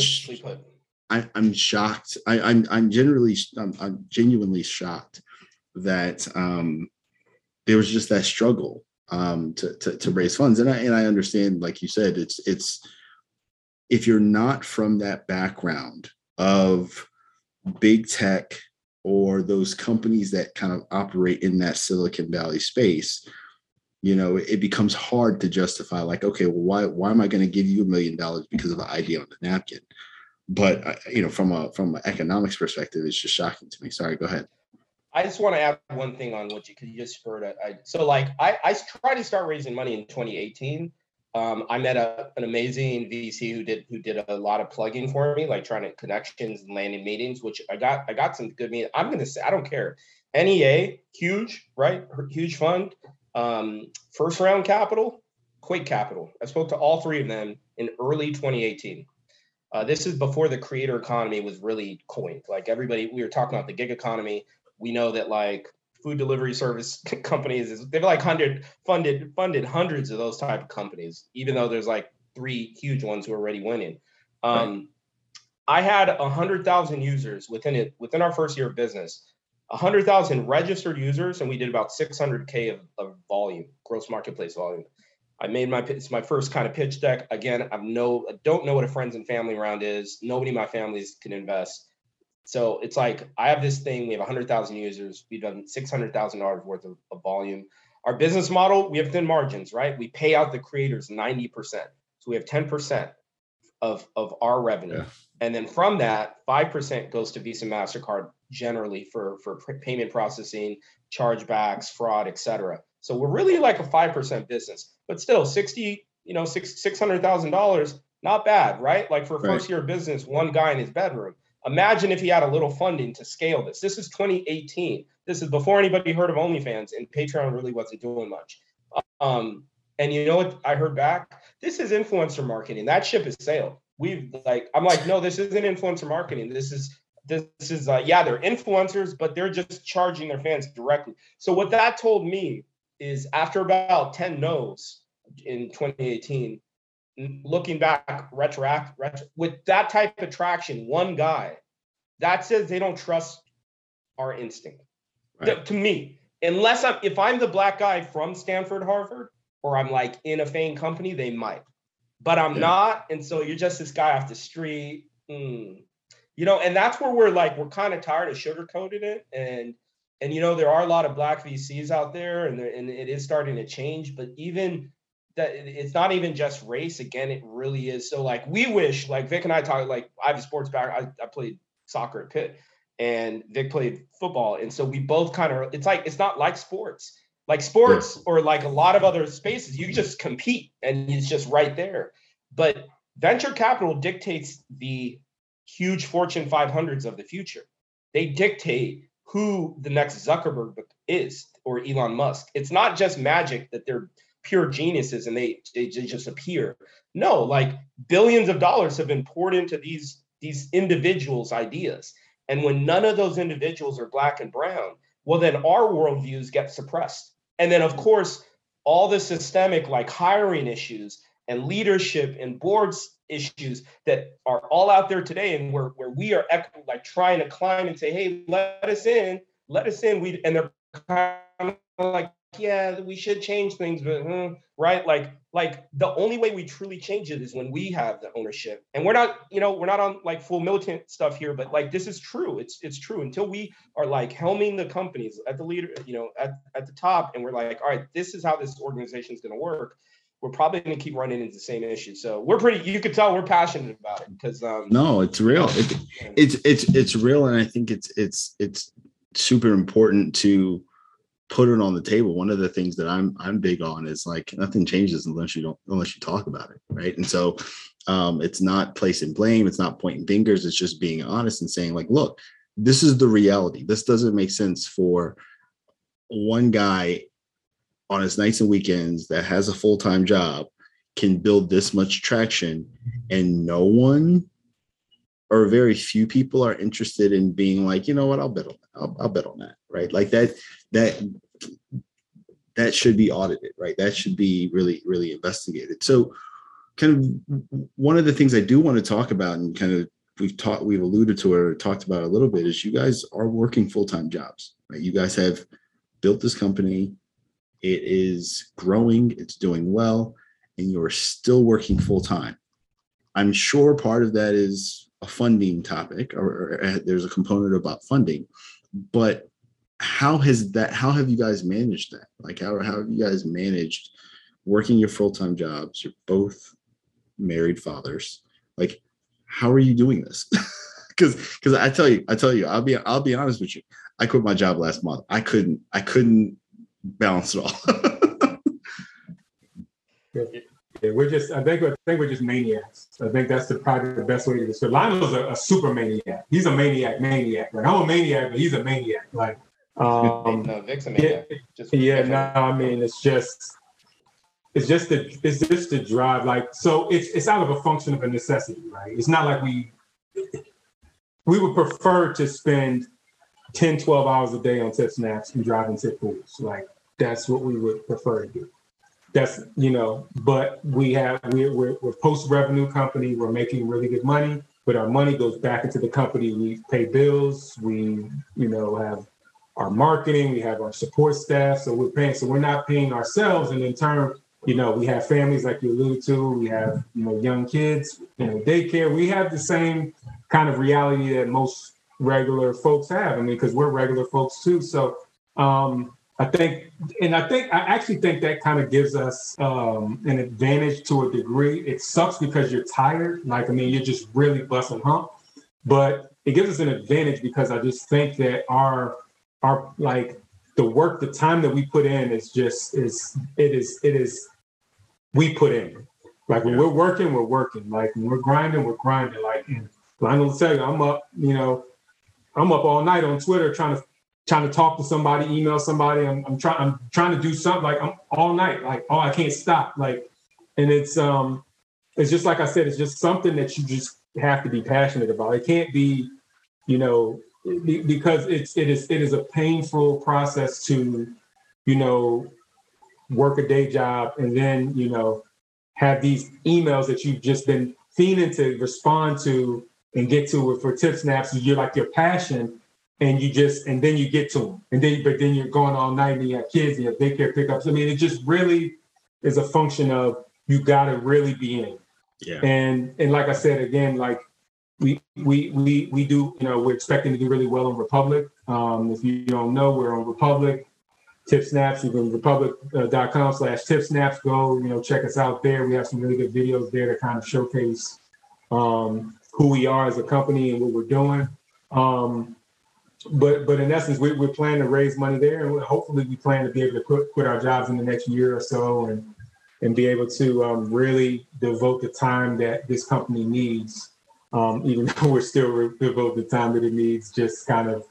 I, am shocked. I, am I'm, I'm generally I'm, I'm genuinely shocked that um, there was just that struggle um, to, to to raise funds, and I and I understand, like you said, it's it's if you're not from that background of big tech or those companies that kind of operate in that Silicon Valley space, you know, it becomes hard to justify like, okay, well, why why am I going to give you a million dollars because of an idea on the napkin? But uh, you know, from a from an economics perspective, it's just shocking to me. Sorry, go ahead. I just want to add one thing on what you just heard. I, so like I I tried to start raising money in 2018. Um, I met a, an amazing VC who did who did a lot of plugging for me, like trying to connections and landing meetings, which I got I got some good meetings. I'm gonna say I don't care. NEA, huge, right? Huge fund. Um, first round capital, Quake Capital. I spoke to all three of them in early 2018. Uh, this is before the creator economy was really coined. Like everybody, we were talking about the gig economy. We know that like food delivery service companies they've like hundred funded funded hundreds of those type of companies, even though there's like three huge ones who are already winning. Um, right. I had a hundred thousand users within it within our first year of business. 100,000 registered users, and we did about 600K of, of volume, gross marketplace volume. I made my it's my first kind of pitch deck. Again, I've no I don't know what a friends and family round is. Nobody in my families can invest. So it's like I have this thing. We have 100,000 users. We've done 600,000 dollars worth of, of volume. Our business model, we have thin margins, right? We pay out the creators 90%. So we have 10% of of our revenue, yeah. and then from that, 5% goes to Visa, Mastercard generally for for payment processing, chargebacks, fraud, etc. So we're really like a five percent business, but still sixty, you know, six six hundred thousand dollars, not bad, right? Like for a first year business, one guy in his bedroom. Imagine if he had a little funding to scale this. This is 2018. This is before anybody heard of OnlyFans, and Patreon really wasn't doing much. Um, and you know what I heard back? This is influencer marketing. That ship has sailed. We've like, I'm like, no, this isn't influencer marketing. This is this is uh, yeah they're influencers but they're just charging their fans directly so what that told me is after about 10 no's in 2018 looking back retroact retro, with that type of traction one guy that says they don't trust our instinct right. to me unless i'm if i'm the black guy from stanford harvard or i'm like in a fame company they might but i'm yeah. not and so you're just this guy off the street mm, you know, and that's where we're like, we're kind of tired of sugarcoating it. And, and, you know, there are a lot of black VCs out there and, there, and it is starting to change, but even that it's not even just race. Again, it really is. So like we wish, like Vic and I talk, like I have a sports background. I, I played soccer at Pitt and Vic played football. And so we both kind of, it's like, it's not like sports. Like sports or like a lot of other spaces, you just compete and it's just right there. But venture capital dictates the huge Fortune 500s of the future. They dictate who the next Zuckerberg is or Elon Musk. It's not just magic that they're pure geniuses and they, they just appear. No, like billions of dollars have been poured into these these individuals' ideas. And when none of those individuals are black and brown, well, then our worldviews get suppressed. And then, of course, all the systemic like hiring issues and leadership and boards issues that are all out there today and where, where we are like trying to climb and say, hey, let us in, let us in. We and they're kind of like, yeah, we should change things, but hmm, right, like like the only way we truly change it is when we have the ownership. And we're not, you know, we're not on like full militant stuff here, but like this is true. It's it's true until we are like helming the companies at the leader, you know, at, at the top, and we're like, all right, this is how this organization is going to work we're probably going to keep running into the same issue. So we're pretty. You could tell we're passionate about it because. Um, no, it's real. It, it's it's it's real, and I think it's it's it's super important to put it on the table. One of the things that I'm I'm big on is like nothing changes unless you don't unless you talk about it, right? And so um, it's not placing blame, it's not pointing fingers, it's just being honest and saying like, look, this is the reality. This doesn't make sense for one guy on his nights and weekends that has a full-time job can build this much traction and no one or very few people are interested in being like you know what i'll bet on I'll, I'll bet on that right like that that that should be audited right? That should be really really investigated. So kind of one of the things i do want to talk about and kind of we've talked we've alluded to or talked about a little bit is you guys are working full-time jobs right? You guys have built this company. It is growing it's doing well and you're still working full-time. I'm sure part of that is a funding topic or, or there's a component about funding but how has that how have you guys managed that like how, how have you guys managed working your full-time jobs you're both married fathers like how are you doing this because because i tell you i tell you i'll be i'll be honest with you i quit my job last month i couldn't i couldn't balance it all Yeah, we're just. I think. I think we're just maniacs. I think that's the probably the best way to describe. Lionel's a, a super maniac. He's a maniac, maniac. Like I'm a maniac, but he's a maniac. Like, um, no, yeah, yeah. No, I mean, it's just. It's just the. It's just the drive. Like, so it's it's out of a function of a necessity, right? It's not like we. We would prefer to spend 10, 12 hours a day on tip snaps and driving tip pools. Like, that's what we would prefer to do that's you know but we have we're, we're, we're post revenue company we're making really good money but our money goes back into the company we pay bills we you know have our marketing we have our support staff so we're paying so we're not paying ourselves. And in turn you know we have families like you alluded to we have you know young kids you know daycare. We have the same kind of reality that most regular folks have. I mean because we're regular folks too. So um I think, and I think, I actually think that kind of gives us um, an advantage to a degree. It sucks because you're tired. Like, I mean, you're just really busting hump, but it gives us an advantage because I just think that our, our, like, the work, the time that we put in is just, is, it is, it is, we put in. Like, when we're working, we're working. Like, when we're grinding, we're grinding. Like, and I'm going to tell you, I'm up, you know, I'm up all night on Twitter trying to trying to talk to somebody, email somebody. I'm, I'm trying, I'm trying to do something like I'm all night, like, oh, I can't stop. Like, and it's, um, it's just, like I said, it's just something that you just have to be passionate about. It can't be, you know, because it's, it is, it is a painful process to, you know, work a day job and then, you know, have these emails that you've just been fiending to respond to and get to it for tip snaps. You're like your passion and you just and then you get to them and then but then you're going all night and you have kids and you have daycare pickups. I mean, it just really is a function of you got to really be in. Yeah. And and like I said again, like we we we we do you know we're expecting to do really well on Republic. Um, if you don't know, we're on Republic. Tip snaps. You can republic.com slash tip snaps. Go you know check us out there. We have some really good videos there to kind of showcase um, who we are as a company and what we're doing. Um, but but in essence, we, we're planning to raise money there, and hopefully, we plan to be able to quit, quit our jobs in the next year or so, and and be able to um, really devote the time that this company needs, um, even though we're still re- devote the time that it needs, just kind of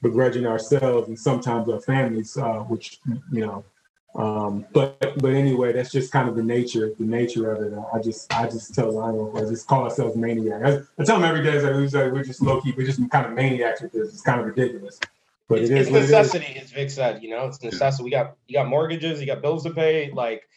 begrudging ourselves and sometimes our families, uh, which you know um, but but anyway, that's just kind of the nature the nature of it. I just I just tell Lionel, I just call ourselves maniacs. I, I tell him every day that we're, we're just low key, we're just kind of maniacs with this. It's kind of ridiculous. But it's, it is it's necessity, as Vic said. You know, it's necessity. We got you got mortgages, you got bills to pay. Like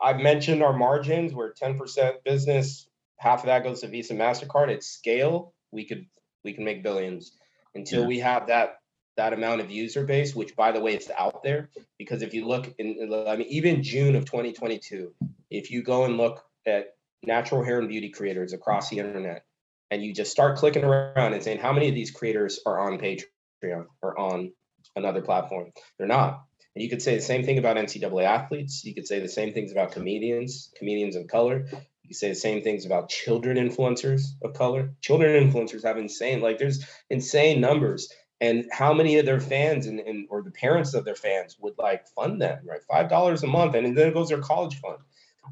I mentioned, our margins we're ten percent business. Half of that goes to Visa, Mastercard. At scale, we could we can make billions. Until yeah. we have that that amount of user base, which by the way, it's out there. Because if you look in, I mean, even June of 2022, if you go and look at natural hair and beauty creators across the internet, and you just start clicking around and saying how many of these creators are on Patreon or on another platform, they're not. And you could say the same thing about NCAA athletes. You could say the same things about comedians, comedians of color. You say the same things about children influencers of color. Children influencers have insane, like there's insane numbers. And how many of their fans and, and or the parents of their fans would like fund them right? Five dollars a month and then it goes their college fund.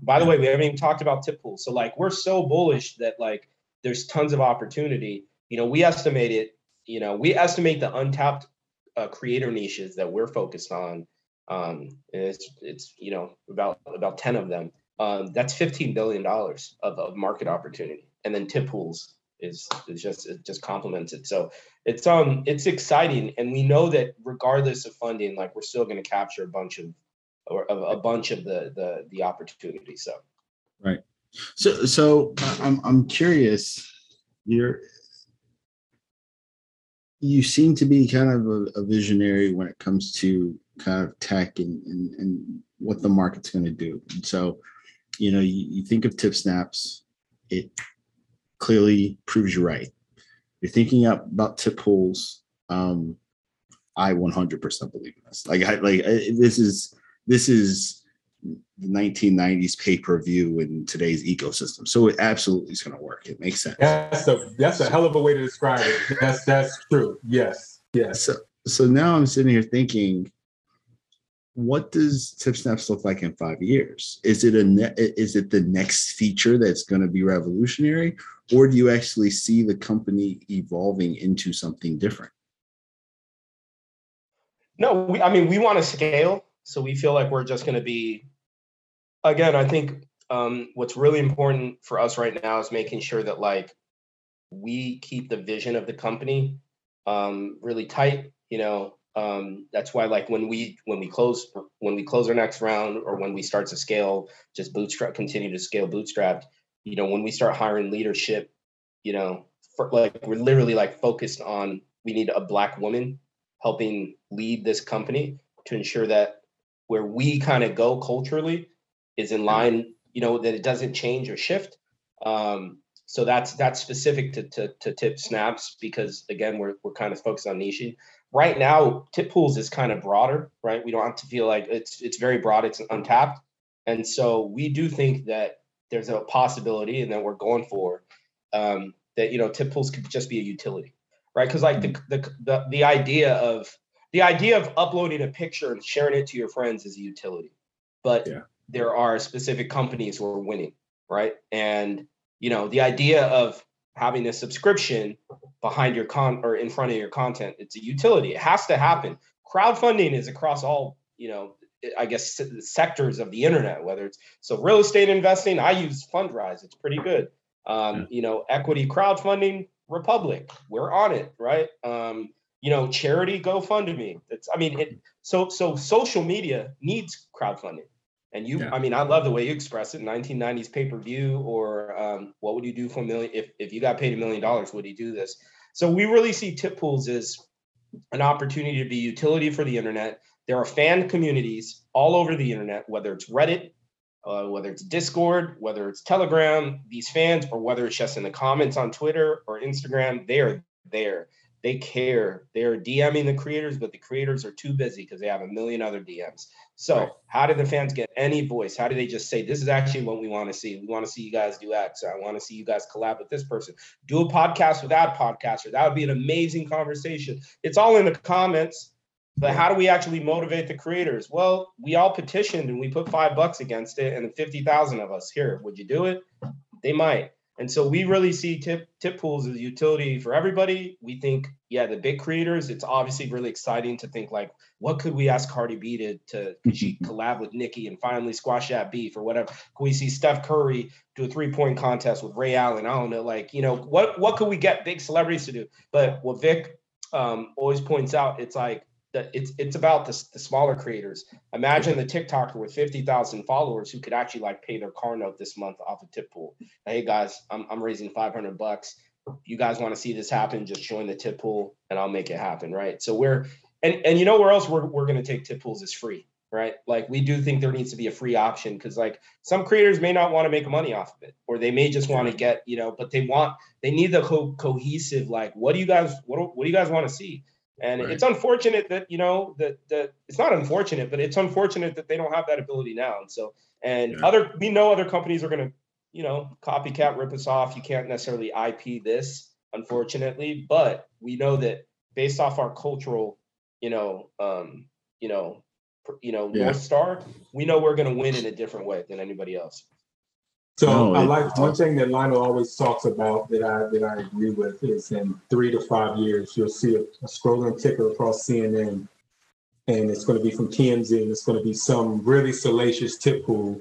By the way we haven't even talked about tip pools. So like we're so bullish that like there's tons of opportunity. You know we estimate it you know we estimate the untapped uh, creator niches that we're focused on. Um, it's it's you know about about ten of them. Um, that's fifteen billion dollars of, of market opportunity, and then tip pools is is just it just complements it. So it's um it's exciting, and we know that regardless of funding, like we're still going to capture a bunch of or a, a bunch of the the the opportunity. So right. So so I'm I'm curious. You're you seem to be kind of a, a visionary when it comes to kind of tech and, and, and what the market's going to do. And so, you know, you, you think of tip snaps, it clearly proves you right. You're thinking about tip pools. Um, I 100% believe in this. Like, I like I, this is this is the 1990s pay per view in today's ecosystem. So it absolutely is going to work. It makes sense. That's a that's a hell of a way to describe it. That's that's true. Yes. Yes. So so now I'm sitting here thinking, what does tip snaps look like in five years? Is it a ne- is it the next feature that's going to be revolutionary or do you actually see the company evolving into something different? No we, i mean we want to scale so we feel like we're just going to be again i think um, what's really important for us right now is making sure that like we keep the vision of the company um, really tight you know um, that's why like when we when we close when we close our next round or when we start to scale just bootstrap continue to scale bootstrapped you know when we start hiring leadership you know for, like we're literally like focused on we need a black woman helping lead this company to ensure that where we kind of go culturally is in line you know that it doesn't change or shift. Um, so that's that's specific to, to, to tip snaps because again we're, we're kind of focused on niching right now tip pools is kind of broader right? We don't have to feel like it's it's very broad it's untapped. And so we do think that there's a possibility and that we're going for um, that you know tip pools could just be a utility right? Because like the, mm-hmm. the the the idea of the idea of uploading a picture and sharing it to your friends is a utility. But yeah. there are specific companies who are winning right? And you know the idea of having a subscription behind your con or in front of your content. It's a utility. It has to happen. Crowdfunding is across all, you know, I guess sectors of the internet, whether it's so real estate investing, I use Fundrise. It's pretty good. Um, you know, equity crowdfunding, Republic, we're on it, right? Um, you know, charity, GoFundMe. It's, I mean, it, so so social media needs crowdfunding. And you, yeah. I mean, I love the way you express it. 1990s pay per view, or um, what would you do for a million? If, if you got paid a million dollars, would you do this? So we really see tip pools as an opportunity to be utility for the internet. There are fan communities all over the internet, whether it's Reddit, uh, whether it's Discord, whether it's Telegram, these fans, or whether it's just in the comments on Twitter or Instagram, they are there they care. They're DMing the creators, but the creators are too busy because they have a million other DMs. So, right. how do the fans get any voice? How do they just say, This is actually what we want to see? We want to see you guys do X. I want to see you guys collab with this person. Do a podcast with that podcaster. That would be an amazing conversation. It's all in the comments. But how do we actually motivate the creators? Well, we all petitioned and we put five bucks against it, and 50,000 of us here. Would you do it? They might. And so we really see tip tip pools as a utility for everybody. We think, yeah, the big creators, it's obviously really exciting to think like, what could we ask Cardi B to to she collab with Nicki and finally squash that beef or whatever? Can we see Steph Curry do a three-point contest with Ray Allen? I don't know, like, you know, what what could we get big celebrities to do? But what Vic um, always points out, it's like that it's it's about the, the smaller creators. Imagine the TikToker with fifty thousand followers who could actually like pay their car note this month off a tip pool. Hey guys, I'm I'm raising five hundred bucks. You guys want to see this happen? Just join the tip pool, and I'll make it happen. Right. So we're and and you know where else we're we're gonna take tip pools is free. Right. Like we do think there needs to be a free option because like some creators may not want to make money off of it, or they may just want to get you know, but they want they need the co- cohesive like what do you guys what what do you guys want to see? And right. it's unfortunate that you know that that it's not unfortunate, but it's unfortunate that they don't have that ability now. And so, and yeah. other we know other companies are going to, you know, copycat rip us off. You can't necessarily IP this, unfortunately, but we know that based off our cultural, you know, um, you know, you know, yeah. North Star, we know we're going to win in a different way than anybody else. So no, I like one thing that Lionel always talks about that I that I agree with is in three to five years you'll see a, a scrolling ticker across CNN and it's going to be from TMZ, and it's going to be some really salacious tip pool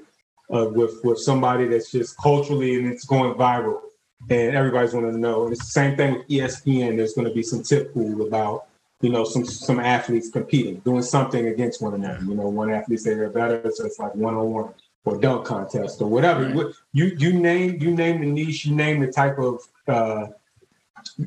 uh, with with somebody that's just culturally and it's going viral, and everybody's going to know. And it's the same thing with ESPN. There's going to be some tip pool about you know some some athletes competing, doing something against one another. You know, one athlete say they're better, so it's like one on one or dunk contest or whatever. Right. You you name you name the niche, you name the type of uh,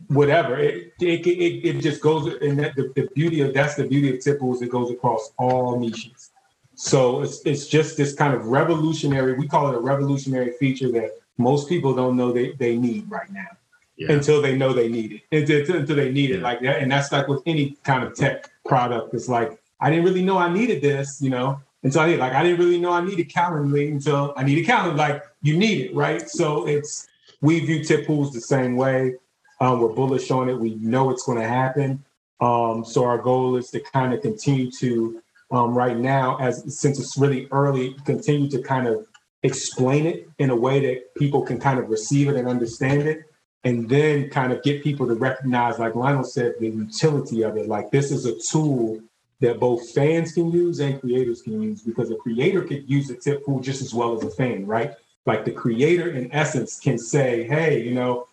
whatever. It, it it, it just goes and that the, the beauty of that's the beauty of tip pools. it goes across all niches. So it's it's just this kind of revolutionary. We call it a revolutionary feature that most people don't know they, they need right now. Yeah. Until they know they need it, until, until they need it like that, and that's like with any kind of tech product. It's like I didn't really know I needed this, you know, until I did. Like I didn't really know I needed Calendly until I needed Calendly. Like you need it, right? So it's we view tip pools the same way. Um, we're bullish on it. We know it's going to happen. Um, so our goal is to kind of continue to, um, right now, as since it's really early, continue to kind of explain it in a way that people can kind of receive it and understand it, and then kind of get people to recognize, like Lionel said, the utility of it. Like this is a tool that both fans can use and creators can use because a creator could use a tip pool just as well as a fan, right? Like the creator, in essence, can say, "Hey, you know."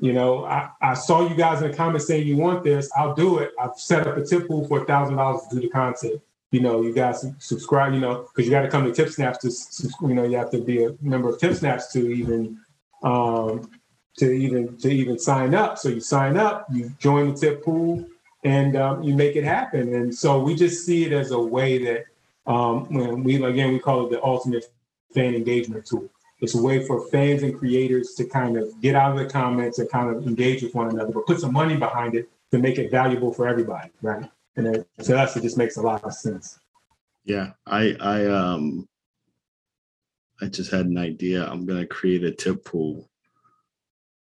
You know, I, I saw you guys in the comments saying you want this. I'll do it. I've set up a tip pool for a thousand dollars to do the content. You know, you guys subscribe. You know, because you got to come to Tip Snaps to. You know, you have to be a member of Tip Snaps to even um, to even to even sign up. So you sign up, you join the tip pool, and um, you make it happen. And so we just see it as a way that um, when we again we call it the ultimate fan engagement tool. It's a way for fans and creators to kind of get out of the comments and kind of engage with one another, but put some money behind it to make it valuable for everybody, right? And then, to us, it just makes a lot of sense. Yeah, I I um I just had an idea. I'm gonna create a tip pool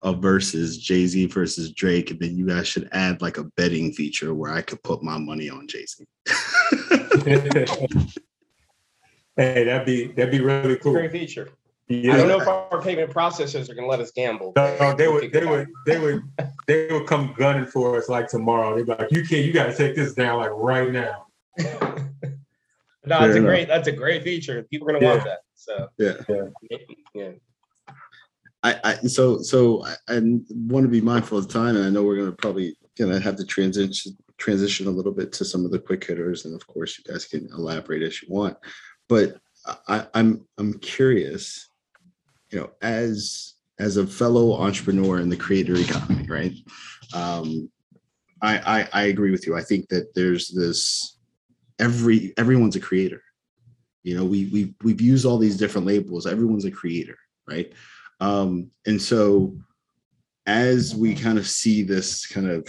of versus Jay Z versus Drake, and then you guys should add like a betting feature where I could put my money on Jay Z. hey, that'd be that'd be really cool. Great feature. Yeah. I don't know if our payment processors are going to let us gamble. No, they would, they would, they would, they would come gunning for us like tomorrow. They'd be like, "You can't, you got to take this down like right now." no, that's a great, that's a great feature. People are going to yeah. love that. So yeah, yeah. yeah. I, I so so I, I want to be mindful of time, and I know we're going to probably going to have to transition transition a little bit to some of the quick hitters, and of course, you guys can elaborate as you want. But I, I'm I'm curious you know, as as a fellow entrepreneur in the creator economy, right? Um, I, I I agree with you. I think that there's this every everyone's a creator. You know, we we we've used all these different labels. Everyone's a creator, right? Um, and so as we kind of see this kind of,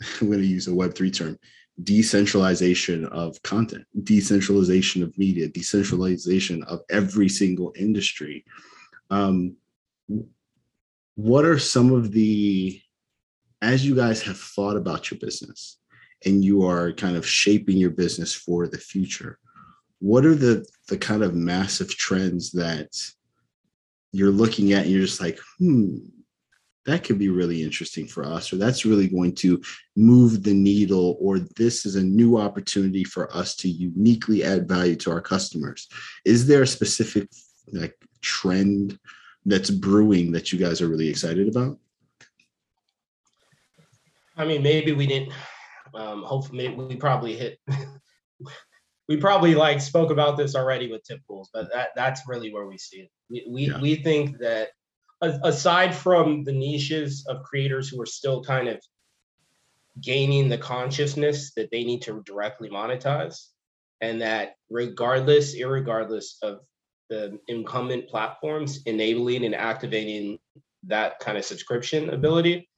I'm going to use a Web3 term, decentralization of content, decentralization of media, decentralization of every single industry, um, what are some of the, as you guys have thought about your business and you are kind of shaping your business for the future, what are the the kind of massive trends that you're looking at and you're just like, hmm, that could be really interesting for us, or that's really going to move the needle, or this is a new opportunity for us to uniquely add value to our customers. Is there a specific like trend that's brewing that you guys are really excited about? I mean, maybe we didn't. Um, hopefully, we probably hit. we probably like spoke about this already with tip pools, but that that's really where we see it. We we, yeah. we think that aside from the niches of creators who are still kind of gaining the consciousness that they need to directly monetize, and that regardless, irregardless of the incumbent platforms enabling and activating that kind of subscription ability.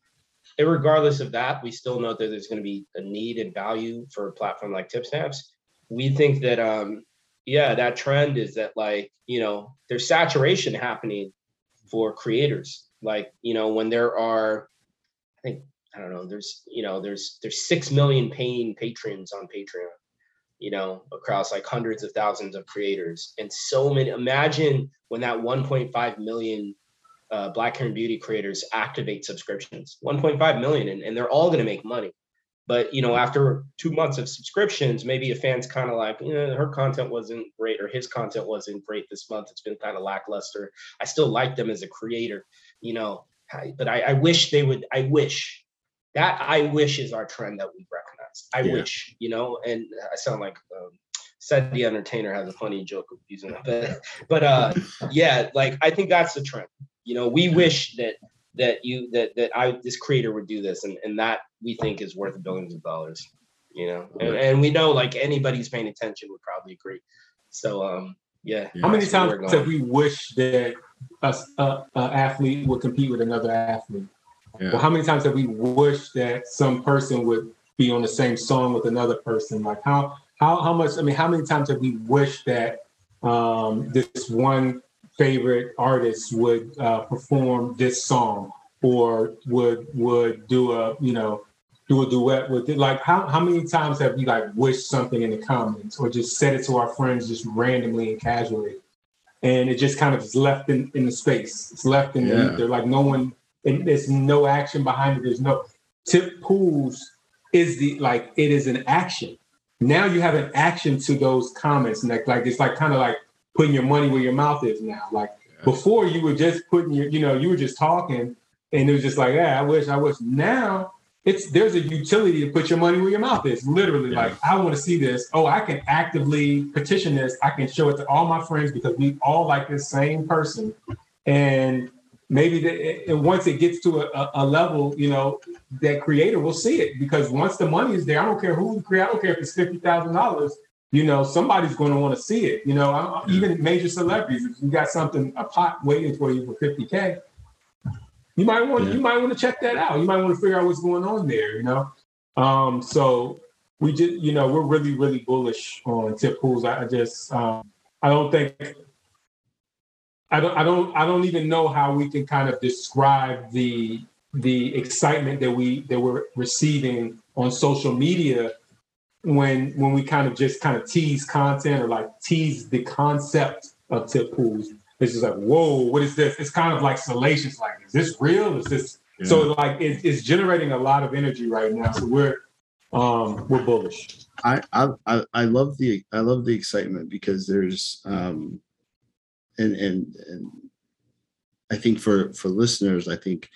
And regardless of that, we still know that there's going to be a need and value for a platform like TipSnaps. We think that, um, yeah, that trend is that like, you know, there's saturation happening for creators. Like, you know, when there are, I think, I don't know, there's, you know, there's, there's 6 million paying patrons on Patreon you know, across like hundreds of thousands of creators and so many. Imagine when that 1.5 million uh, Black Hair and Beauty creators activate subscriptions, 1.5 million, and, and they're all going to make money. But you know, after two months of subscriptions, maybe a fan's kind of like, know, her content wasn't great or his content wasn't great this month. It's been kind of lackluster. I still like them as a creator, you know, but I, I wish they would. I wish that I wish is our trend that we recognize. I yeah. wish, you know, and I sound like um, said the entertainer has a funny joke of using that, but but uh, yeah, like I think that's the trend. You know, we wish that that you that that I this creator would do this, and and that we think is worth billions of dollars. You know, and, and we know like anybody's paying attention would probably agree. So um, yeah. How many times have we wished that a, a, a, athlete would compete with another athlete? Yeah. Well, how many times have we wished that some person would be on the same song with another person? Like how how how much? I mean, how many times have we wished that um, this one favorite artists would uh, perform this song or would would do a you know do a duet with it? Like how, how many times have you like wished something in the comments or just said it to our friends just randomly and casually? And it just kind of is left in, in the space. It's left in yeah. the like no one and there's no action behind it. There's no tip pools is the like it is an action. Now you have an action to those comments and like, like it's like kind of like putting your money where your mouth is now. Like yeah. before, you were just putting your, you know, you were just talking, and it was just like, yeah, I wish, I wish. Now it's there's a utility to put your money where your mouth is. Literally, yeah. like I want to see this. Oh, I can actively petition this. I can show it to all my friends because we all like this same person, and maybe the, and once it gets to a, a, level, you know, that creator will see it because once the money is there, I don't care who the creator, I don't care if it's fifty thousand dollars you know, somebody's going to want to see it. You know, I'm, even major celebrities, if you got something a pot waiting for you for 50k, you might want yeah. you might want to check that out. You might want to figure out what's going on there. You know, um, so we just you know we're really really bullish on tip pools. I, I just um, I don't think I don't I don't I don't even know how we can kind of describe the the excitement that we that we're receiving on social media when when we kind of just kind of tease content or like tease the concept of tip pools. It's just like, whoa, what is this? It's kind of like salacious. Like, is this real? Is this yeah. so? Like, it, it's generating a lot of energy right now. So we're um we're bullish. I I I love the I love the excitement because there's um and and and I think for for listeners, I think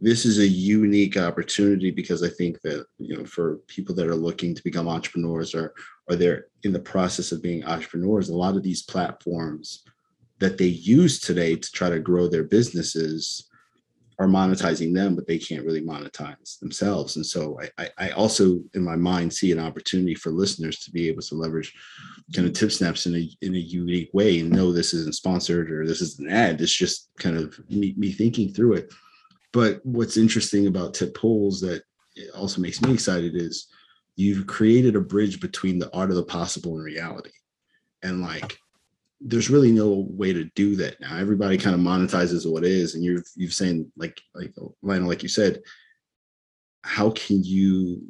this is a unique opportunity because I think that you know for people that are looking to become entrepreneurs or or they're in the process of being entrepreneurs, a lot of these platforms that they use today to try to grow their businesses are monetizing them, but they can't really monetize themselves. And so I, I also in my mind see an opportunity for listeners to be able to leverage kind of tip snaps in a in a unique way and know this isn't sponsored or this is an ad. It's just kind of me, me thinking through it but what's interesting about tip pools that also makes me excited is you've created a bridge between the art of the possible and reality. And like there's really no way to do that now. Everybody kind of monetizes what is, and you've you've saying like like Lionel, like you said, how can you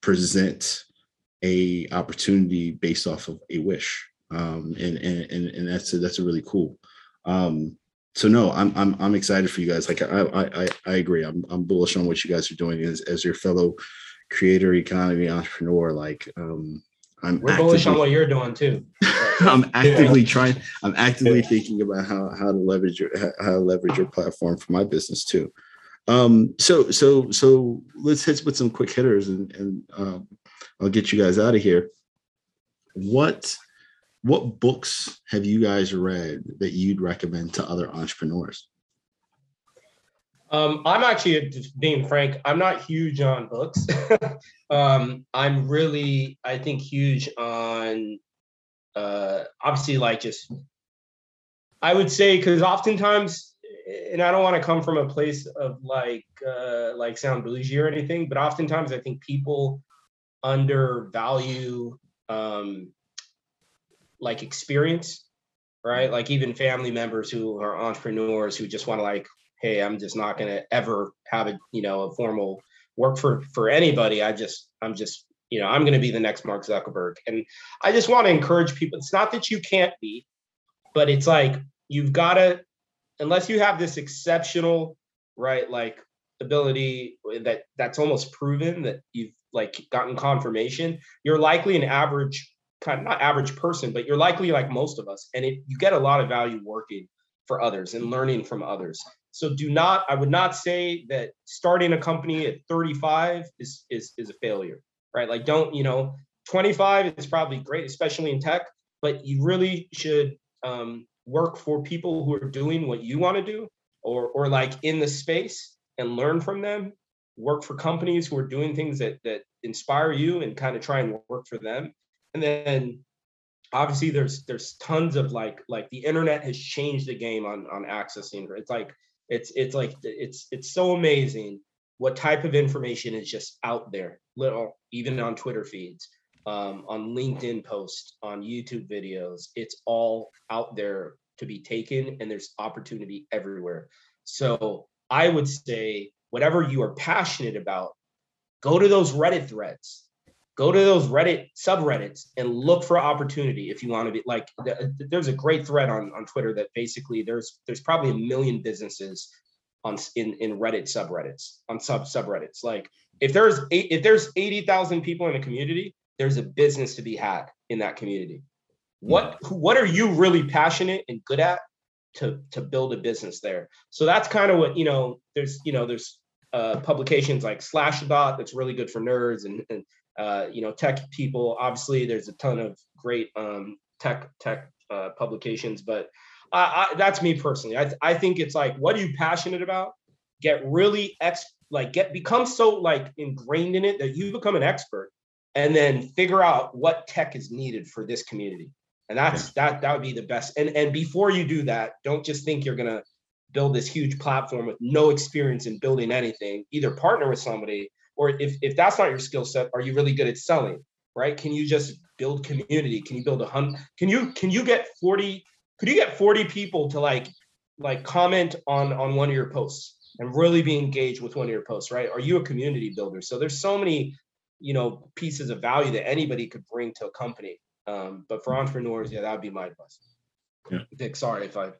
present a opportunity based off of a wish? Um, and and and, and that's a, that's a really cool. Um, so no, I'm I'm I'm excited for you guys. Like I I I agree. I'm I'm bullish on what you guys are doing as as your fellow creator economy entrepreneur. Like um I'm we're actively, bullish on what you're doing too. I'm actively yeah. trying. I'm actively yeah. thinking about how how to leverage your how to leverage your platform for my business too. Um, so so so let's hit with some quick hitters and and um, I'll get you guys out of here. What what books have you guys read that you'd recommend to other entrepreneurs? Um, I'm actually being frank. I'm not huge on books. um, I'm really, I think, huge on uh, obviously like just. I would say because oftentimes, and I don't want to come from a place of like uh, like sound bougie or anything, but oftentimes I think people undervalue um, like experience, right? Like even family members who are entrepreneurs who just want to like, hey, I'm just not going to ever have a you know a formal work for for anybody. I just I'm just you know I'm going to be the next Mark Zuckerberg, and I just want to encourage people. It's not that you can't be, but it's like you've got to unless you have this exceptional right like ability that that's almost proven that you've like gotten confirmation, you're likely an average kind of not average person, but you're likely like most of us, and it, you get a lot of value working for others and learning from others. So do not, I would not say that starting a company at 35 is is is a failure, right? Like don't, you know, 25 is probably great, especially in tech, but you really should um, work for people who are doing what you want to do or or like in the space and learn from them work for companies who are doing things that that inspire you and kind of try and work for them and then obviously there's there's tons of like like the internet has changed the game on on accessing it's like it's it's like it's it's so amazing what type of information is just out there little even on twitter feeds um, on linkedin posts on youtube videos. It's all out there to be taken and there's opportunity everywhere. So i would say whatever you are passionate about go to those reddit threads go to those Reddit subreddits and look for opportunity if you want to be like there's a great thread on, on Twitter that basically there's there's probably a million businesses on in, in Reddit subreddits on sub subreddits. Like if there's eight, if there's 80,000 people in a community, there's a business to be had in that community. What what are you really passionate and good at to to build a business there? So that's kind of what, you know, there's you know, there's uh, publications like Slashdot that's really good for nerds and, and uh, you know, tech people. Obviously, there's a ton of great um, tech tech uh, publications, but I, I, that's me personally. I, th- I think it's like, what are you passionate about? Get really ex like get become so like ingrained in it that you become an expert, and then figure out what tech is needed for this community. And that's yeah. that that would be the best. And and before you do that, don't just think you're gonna build this huge platform with no experience in building anything. Either partner with somebody or if, if that's not your skill set are you really good at selling right? Can you just build community? Can you build a hundred can you can you get 40 could you get 40 people to like like comment on on one of your posts and really be engaged with one of your posts right? Are you a community builder? So there's so many you know pieces of value that anybody could bring to a company. Um, but for entrepreneurs yeah that would be my advice. Yeah. Dick sorry if i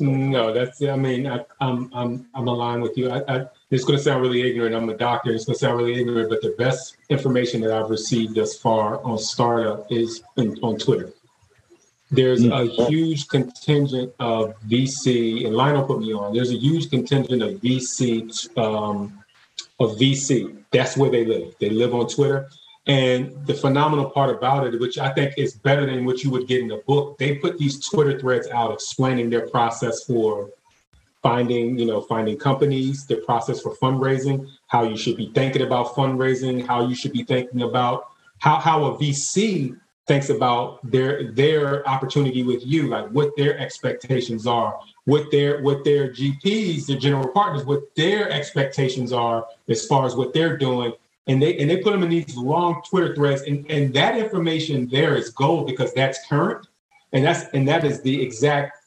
no, that's. I mean, I, am I'm I'm I'm aligned with you. I, I, it's going to sound really ignorant. I'm a doctor. It's going to sound really ignorant, but the best information that I've received thus far on startup is in, on Twitter. There's mm. a huge contingent of VC, and Lionel put me on. There's a huge contingent of VC um, of VC. That's where they live. They live on Twitter. And the phenomenal part about it, which I think is better than what you would get in a book, they put these Twitter threads out explaining their process for finding, you know, finding companies, their process for fundraising, how you should be thinking about fundraising, how you should be thinking about how, how a VC thinks about their their opportunity with you, like what their expectations are, what their what their GPs, their general partners, what their expectations are as far as what they're doing and they and they put them in these long Twitter threads, and, and that information there is gold because that's current, and that's and that is the exact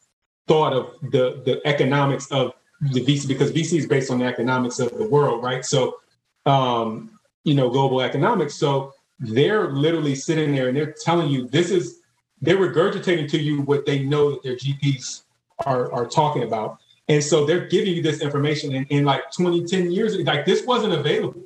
thought of the the economics of the VC because VC is based on the economics of the world, right? So, um, you know, global economics. So they're literally sitting there and they're telling you this is they're regurgitating to you what they know that their GPs are are talking about. And so they're giving you this information in, in like 20, 10 years, like this wasn't available.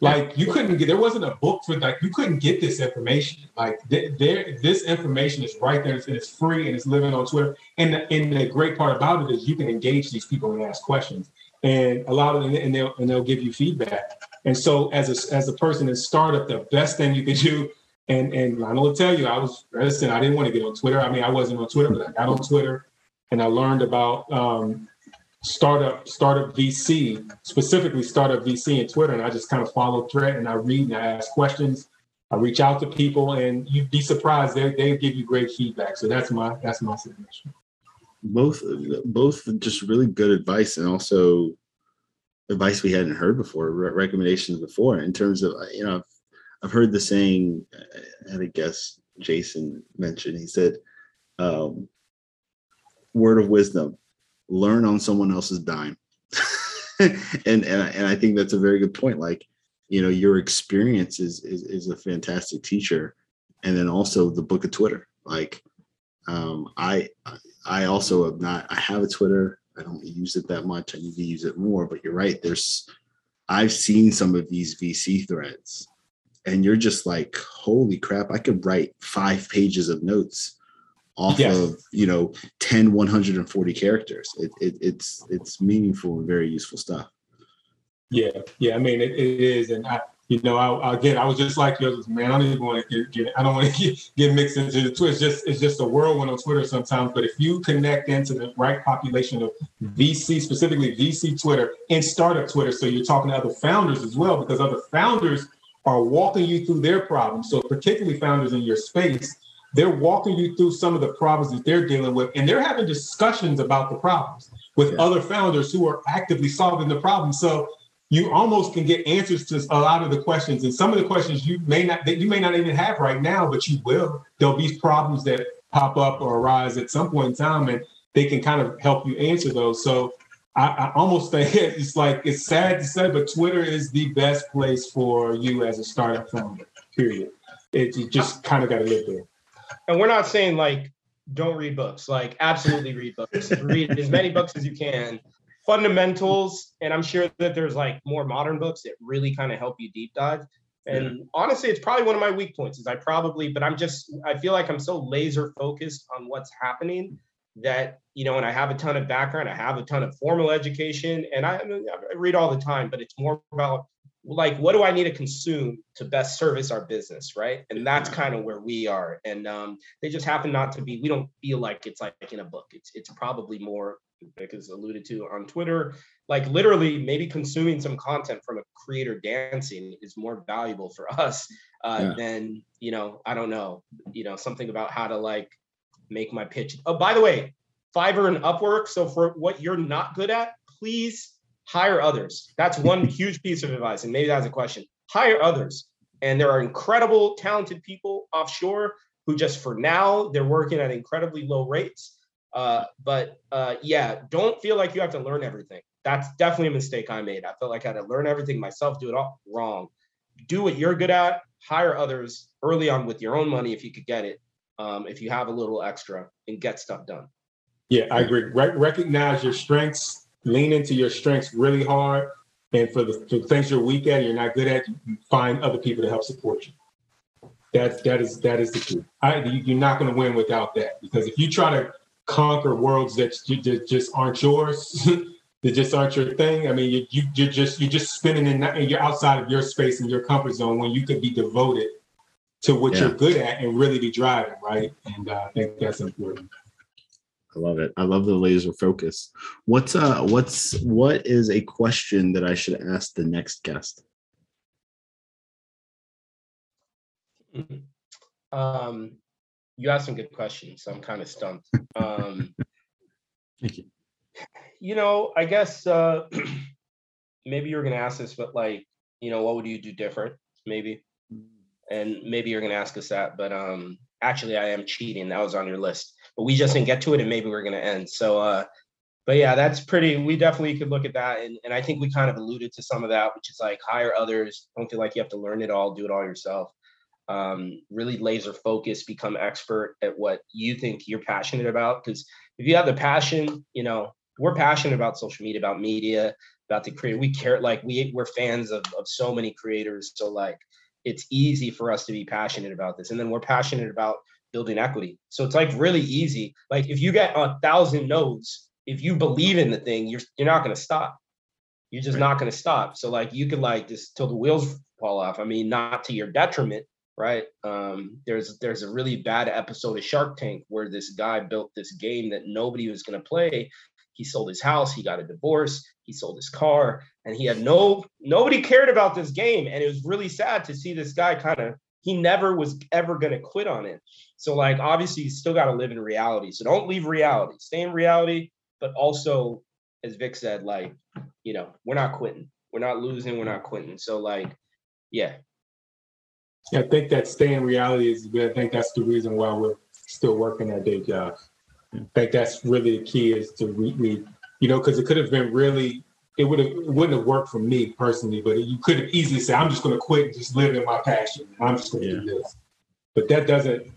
Like you couldn't get there wasn't a book for like you couldn't get this information. Like th- there, this information is right there and it's free and it's living on Twitter. And the, and the great part about it is you can engage these people and ask questions, and a lot of them and they'll and they'll give you feedback. And so as a as a person in startup, the best thing you could do, and and Lionel will tell you, I was listen, I didn't want to get on Twitter. I mean, I wasn't on Twitter, but I got on Twitter and I learned about um, startup startup VC, specifically startup VC and Twitter, and I just kind of follow thread and I read and I ask questions. I reach out to people, and you'd be surprised they they give you great feedback. So that's my that's my suggestion. Both both just really good advice, and also advice we hadn't heard before, recommendations before. In terms of you know, I've heard the saying, I had a guest Jason mentioned. He said, um, "Word of wisdom." Learn on someone else's dime. and and I, and I think that's a very good point. Like, you know, your experience is, is is a fantastic teacher, and then also the book of Twitter. Like, um, I I also have not. I have a Twitter. I don't use it that much. I need to use it more. But you're right. There's I've seen some of these VC threads, and you're just like, holy crap, I could write five pages of notes off yes. of you know 10 140 characters it, it, it's it's meaningful and very useful stuff yeah yeah i mean it, it is and i you know I, again i was just like you man i don't even want to get, get i don't want to get, get mixed into the twitter it's just it's just a whirlwind on twitter sometimes but if you connect into the right population of vc specifically vc twitter and startup twitter so you're talking to other founders as well because other founders are walking you through their problems so particularly founders in your space they're walking you through some of the problems that they're dealing with, and they're having discussions about the problems with yeah. other founders who are actively solving the problem. So you almost can get answers to a lot of the questions, and some of the questions you may not that you may not even have right now, but you will. There'll be problems that pop up or arise at some point in time, and they can kind of help you answer those. So I, I, almost think it's like it's sad to say, but Twitter is the best place for you as a startup founder. Period. It, you just kind of got to live there and we're not saying like don't read books. Like absolutely read books. read as many books as you can. Fundamentals, and I'm sure that there's like more modern books that really kind of help you deep dive. And yeah. honestly, it's probably one of my weak points. Is I probably, but I'm just I feel like I'm so laser focused on what's happening that you know, and I have a ton of background. I have a ton of formal education, and I, I read all the time. But it's more about like what do i need to consume to best service our business right? And that's kind of where we are. And um, they just happen not to be we don't feel like it's like in a book. It's it's probably more because alluded to on twitter like literally maybe consuming some content from a creator dancing is more valuable for us uh, yeah. than you know i don't know you know something about how to like make my pitch. Oh by the way fiverr and upwork so for what you're not good at please hire others. That's one huge piece of advice. And maybe that's a question. Hire others. And there are incredible, talented people offshore who just for now, they're working at incredibly low rates. Uh, but uh, yeah, don't feel like you have to learn everything. That's definitely a mistake I made. I felt like I had to learn everything myself, do it all wrong. Do what you're good at, hire others early on with your own money if you could get it, um, if you have a little extra, and get stuff done. Yeah, I agree. Re- recognize your strengths lean into your strengths really hard. And for the, for the things you're weak at, you're not good at, you find other people to help support you. That's that is that is the key. I, you're not going to win without that because if you try to conquer worlds that, that just aren't yours, that just aren't your thing. I mean, you, you you're just you're just spinning in and you're outside of your space and your comfort zone when you could be devoted to what yeah. you're good at and really be driving right. And uh, I think that's important. I love it. I love the laser focus. What's uh what's what is a question that I should ask the next guest? Um you asked some good questions, so I'm kind of stumped. Um Thank you. You know, I guess uh maybe you're gonna ask this, but like, you know, what would you do different? Maybe. And maybe you're gonna ask us that, but um actually I am cheating. That was on your list but we just didn't get to it and maybe we're going to end. So, uh, but yeah, that's pretty, we definitely could look at that. And, and I think we kind of alluded to some of that, which is like hire others. Don't feel like you have to learn it all, do it all yourself. Um, really laser focus, become expert at what you think you're passionate about. Because if you have the passion, you know, we're passionate about social media, about media, about the creator. We care, like we we're fans of, of so many creators. So like it's easy for us to be passionate about this. And then we're passionate about building equity. So it's like really easy. Like if you get a thousand no's, if you believe in the thing, you're you're not gonna stop. You're just right. not gonna stop. So like you could like just till the wheels fall off. I mean, not to your detriment, right? Um, there's there's a really bad episode of Shark Tank where this guy built this game that nobody was gonna play. He sold his house, he got a divorce, he sold his car, and he had no nobody cared about this game. And it was really sad to see this guy kind of he never was ever going to quit on it. So like obviously you still got to live in reality. So don't leave reality. Stay in reality, but also as Vic said like, you know, we're not quitting. We're not losing, we're not quitting. So like yeah. yeah I think that stay in reality is good. I think that's the reason why we're still working our day jobs. I think that's really the key is to read, you know, because it could have been really it would have wouldn't have worked for me personally, but you could have easily said, I'm just gonna quit and just live in my passion. I'm just gonna yeah. do this. But that doesn't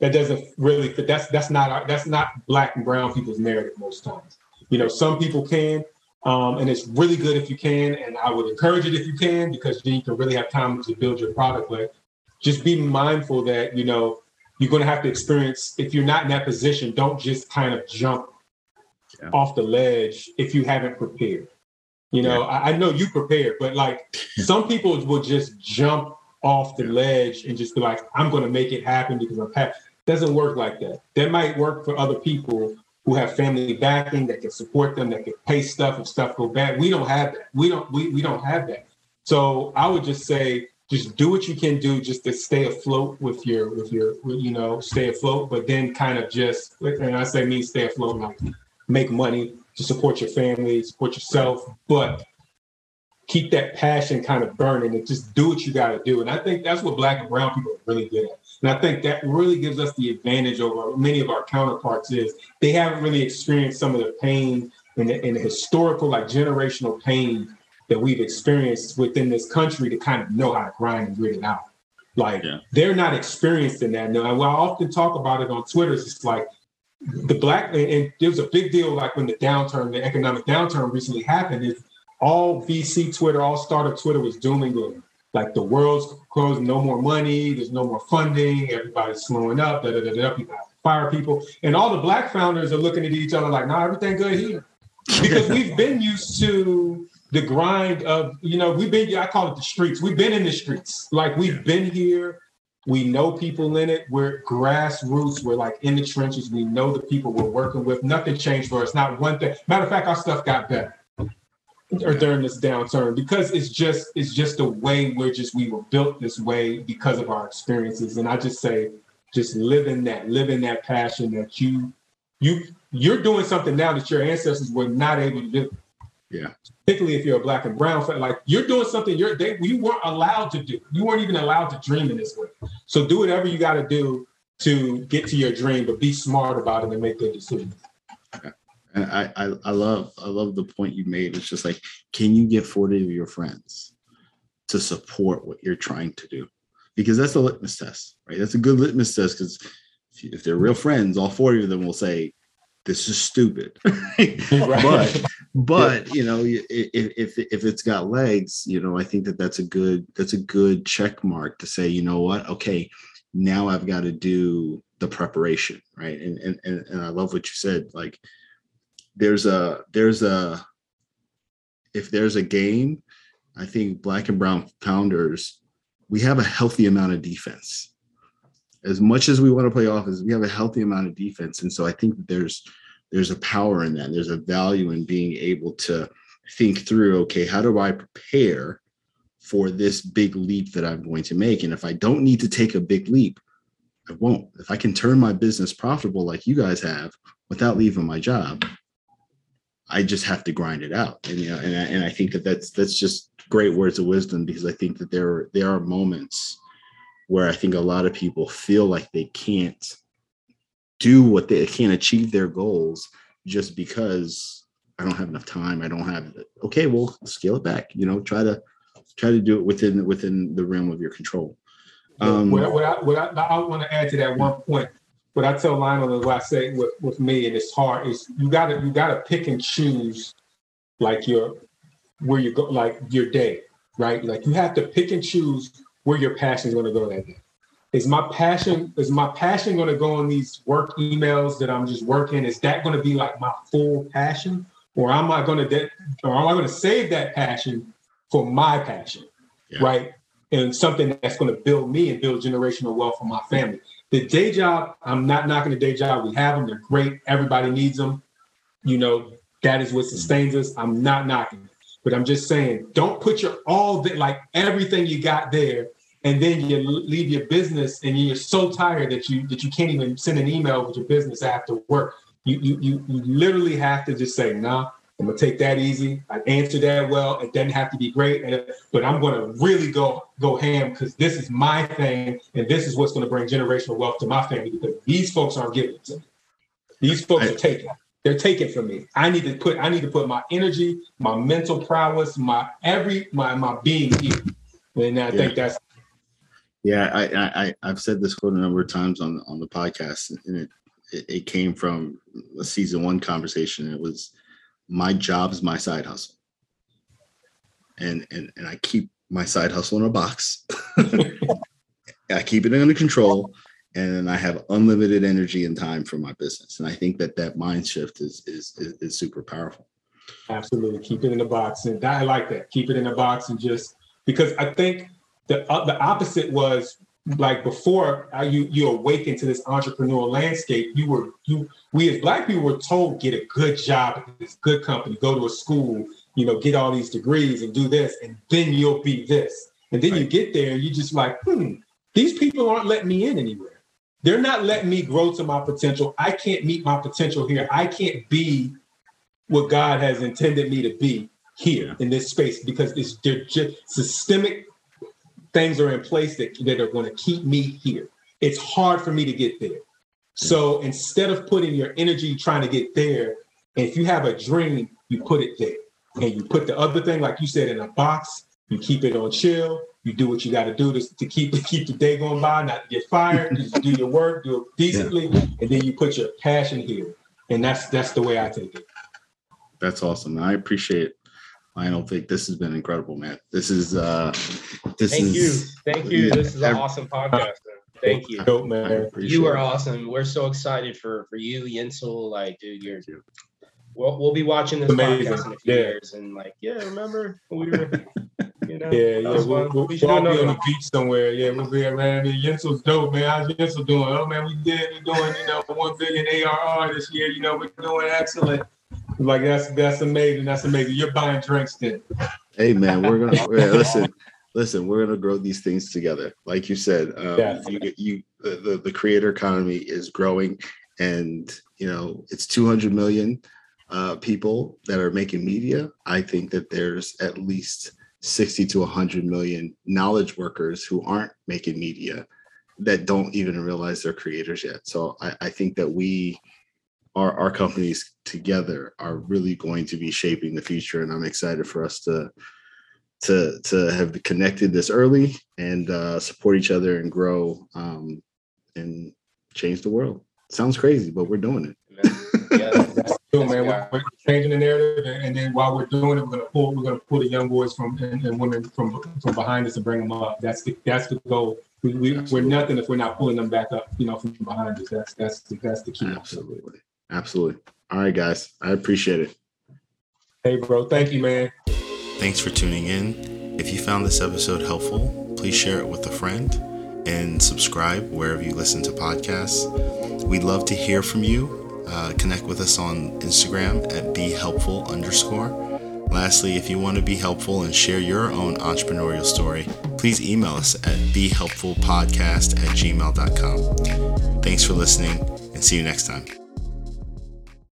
that doesn't really fit. That's that's not our, that's not black and brown people's narrative most times. You know, some people can, Um, and it's really good if you can, and I would encourage it if you can, because then you can really have time to build your product. But just be mindful that you know you're going to have to experience. If you're not in that position, don't just kind of jump yeah. off the ledge if you haven't prepared. You know, yeah. I, I, know you prepared, but like some people will just jump off the ledge and just be like, "I'm going to make it happen because I'm past." Doesn't work like that. That might work for other people who have family backing that can support them, that can pay stuff if stuff go bad. We don't have that. We don't. We, we don't have that. So I would just say, just do what you can do, just to stay afloat with your with your you know stay afloat. But then kind of just and I say me stay afloat like make money to support your family, support yourself, but keep that passion kind of burning and just do what you got to do. And I think that's what black and brown people are really good at. And I think that really gives us the advantage over many of our counterparts is they haven't really experienced some of the pain and the, and the historical, like generational pain that we've experienced within this country to kind of know how to grind and grit it out. Like yeah. they're not experienced in that. Now, I often talk about it on Twitter. It's just like the black and there was a big deal like when the downturn, the economic downturn recently happened. Is all VC Twitter, all startup Twitter was doom and gloom like the world's closed, no more money, there's no more funding, everybody's slowing up, da da da da. People fire people, and all the black founders are looking at each other like, "Nah, everything good here," because we've been used to the grind of, you know, we've been. I call it the streets. We've been in the streets, like we've been here. We know people in it. We're grassroots. We're like in the trenches. We know the people we're working with. Nothing changed for us. Not one thing. Matter of fact, our stuff got better or during this downturn because it's just it's just the way we're just we were built this way because of our experiences. And i just say just live in that live in that passion that you you you're doing something now that your ancestors were not able to do. Yeah. Particularly if you're a black and brown like you're doing something you're they you weren't allowed to do. You weren't even allowed to dream in this way. So do whatever you got to do to get to your dream but be smart about it and make good decisions I, I, I love I love the point you made. It's just like, can you get 40 of your friends to support what you're trying to do? Because that's a litmus test, right? That's a good litmus test because if, if, they're real friends, all 40 of them will say, this is stupid. but but you know if, if if it's got legs you know i think that that's a good that's a good check mark to say you know what okay now i've got to do the preparation right and and and, and i love what you said like there's a there's a if there's a game, I think black and brown founders, we have a healthy amount of defense. As much as we want to play offense, we have a healthy amount of defense. And so I think there's there's a power in that. There's a value in being able to think through, okay, how do I prepare for this big leap that I'm going to make? And if I don't need to take a big leap, I won't. If I can turn my business profitable like you guys have without leaving my job, I just have to grind it out. And you know, and I, and I think that that's that's just great words of wisdom because I think that there there are moments where I think a lot of people feel like they can't do what they can't achieve their goals just because I don't have enough time. I don't have okay, well, scale it back. You know, try to try to do it within within the realm of your control. Um, what, what, I, what I, I want to add to that one point what I tell Lionel is what I say with, with me, and it's hard, is you gotta you gotta pick and choose like your where you go like your day, right? Like you have to pick and choose where your passion is gonna go that day. Is my passion, is my passion gonna go on these work emails that I'm just working? Is that gonna be like my full passion? Or am I gonna de- or am I gonna save that passion for my passion? Yeah. Right? And something that's gonna build me and build generational wealth for my family. The day job, I'm not knocking the day job. We have them. They're great. Everybody needs them. You know, that is what sustains us. I'm not knocking. But I'm just saying, don't put your all that like everything you got there, and then you leave your business and you're so tired that you that you can't even send an email with your business after work. You you you, you literally have to just say, nah, I'm gonna take that easy. I answered that well. It doesn't have to be great, but I'm gonna really go go ham because this is my thing, and this is what's gonna bring generational wealth to my family. Because these folks aren't giving it to me. These folks I, are taking. They're taking from me. I need to put. I need to put my energy, my mental prowess, my every my my being here. And I yeah. think that's. Yeah, I, I I've said this quote a number of times on on the podcast, and it it, it came from a season one conversation. It was my job is my side hustle. And and and I keep my side hustle in a box. I keep it under control and I have unlimited energy and time for my business. And I think that that mind shift is is is, is super powerful. Absolutely, keep it in the box, and I like that. Keep it in the box, and just because I think the uh, the opposite was like before uh, you you awaken to this entrepreneurial landscape. You were you we as black people were told get a good job at this good company, go to a school, you know, get all these degrees and do this, and then you'll be this. And then right. you get there, and you just like, hmm, these people aren't letting me in anywhere. They're not letting me grow to my potential. I can't meet my potential here. I can't be what God has intended me to be here in this space because it's they're just systemic things are in place that, that are going to keep me here. It's hard for me to get there. So instead of putting your energy trying to get there, if you have a dream, you put it there. And you put the other thing, like you said, in a box, you keep it on chill, you do what you got to do to, to keep to keep the day going by, not to get fired. Just do your work, do it decently, yeah. and then you put your passion here. And that's that's the way I take it. That's awesome. I appreciate I don't think this has been incredible, man. This is uh this Thank is you. Thank you. This is an awesome podcast. Thank you. Dope, man. You are awesome. We're so excited for for you, Yensel. Like, dude, you're we'll, we'll be watching this Amazing. podcast in a few yeah. years and like, yeah, remember we were you know, yeah, yeah, we'll, we'll, we'll, be on the beach somewhere. Yeah, we'll be man. Yensel's dope, man. How's Yensel doing? Oh man, we did. We're doing, you know, one billion ARR this year. You know, we're doing excellent. Like that's that's amazing. That's amazing. You're buying drinks then. Hey man, we're gonna listen. Listen, we're gonna grow these things together. Like you said, um, yeah. you, you the, the creator economy is growing, and you know it's 200 million uh, people that are making media. I think that there's at least 60 to 100 million knowledge workers who aren't making media that don't even realize they're creators yet. So I, I think that we our, our companies together are really going to be shaping the future and i'm excited for us to to to have connected this early and uh, support each other and grow um, and change the world sounds crazy but we're doing it yeah, that's man. We're, we're, changing the narrative, and, then while we're doing it, we're gonna pull we're gonna pull the young boys from and, and women from from behind us and bring them up. That's the that's the goal. We, we, we're nothing if we're not pulling them back up, you know, from behind us. That's that's the, that's the key. Absolutely. Absolutely. All right, guys. I appreciate it. Hey, bro. Thank you, man. Thanks for tuning in. If you found this episode helpful, please share it with a friend and subscribe wherever you listen to podcasts. We'd love to hear from you. Uh, connect with us on Instagram at be helpful underscore. Lastly, if you want to be helpful and share your own entrepreneurial story, please email us at behelpfulpodcast at gmail.com. Thanks for listening and see you next time.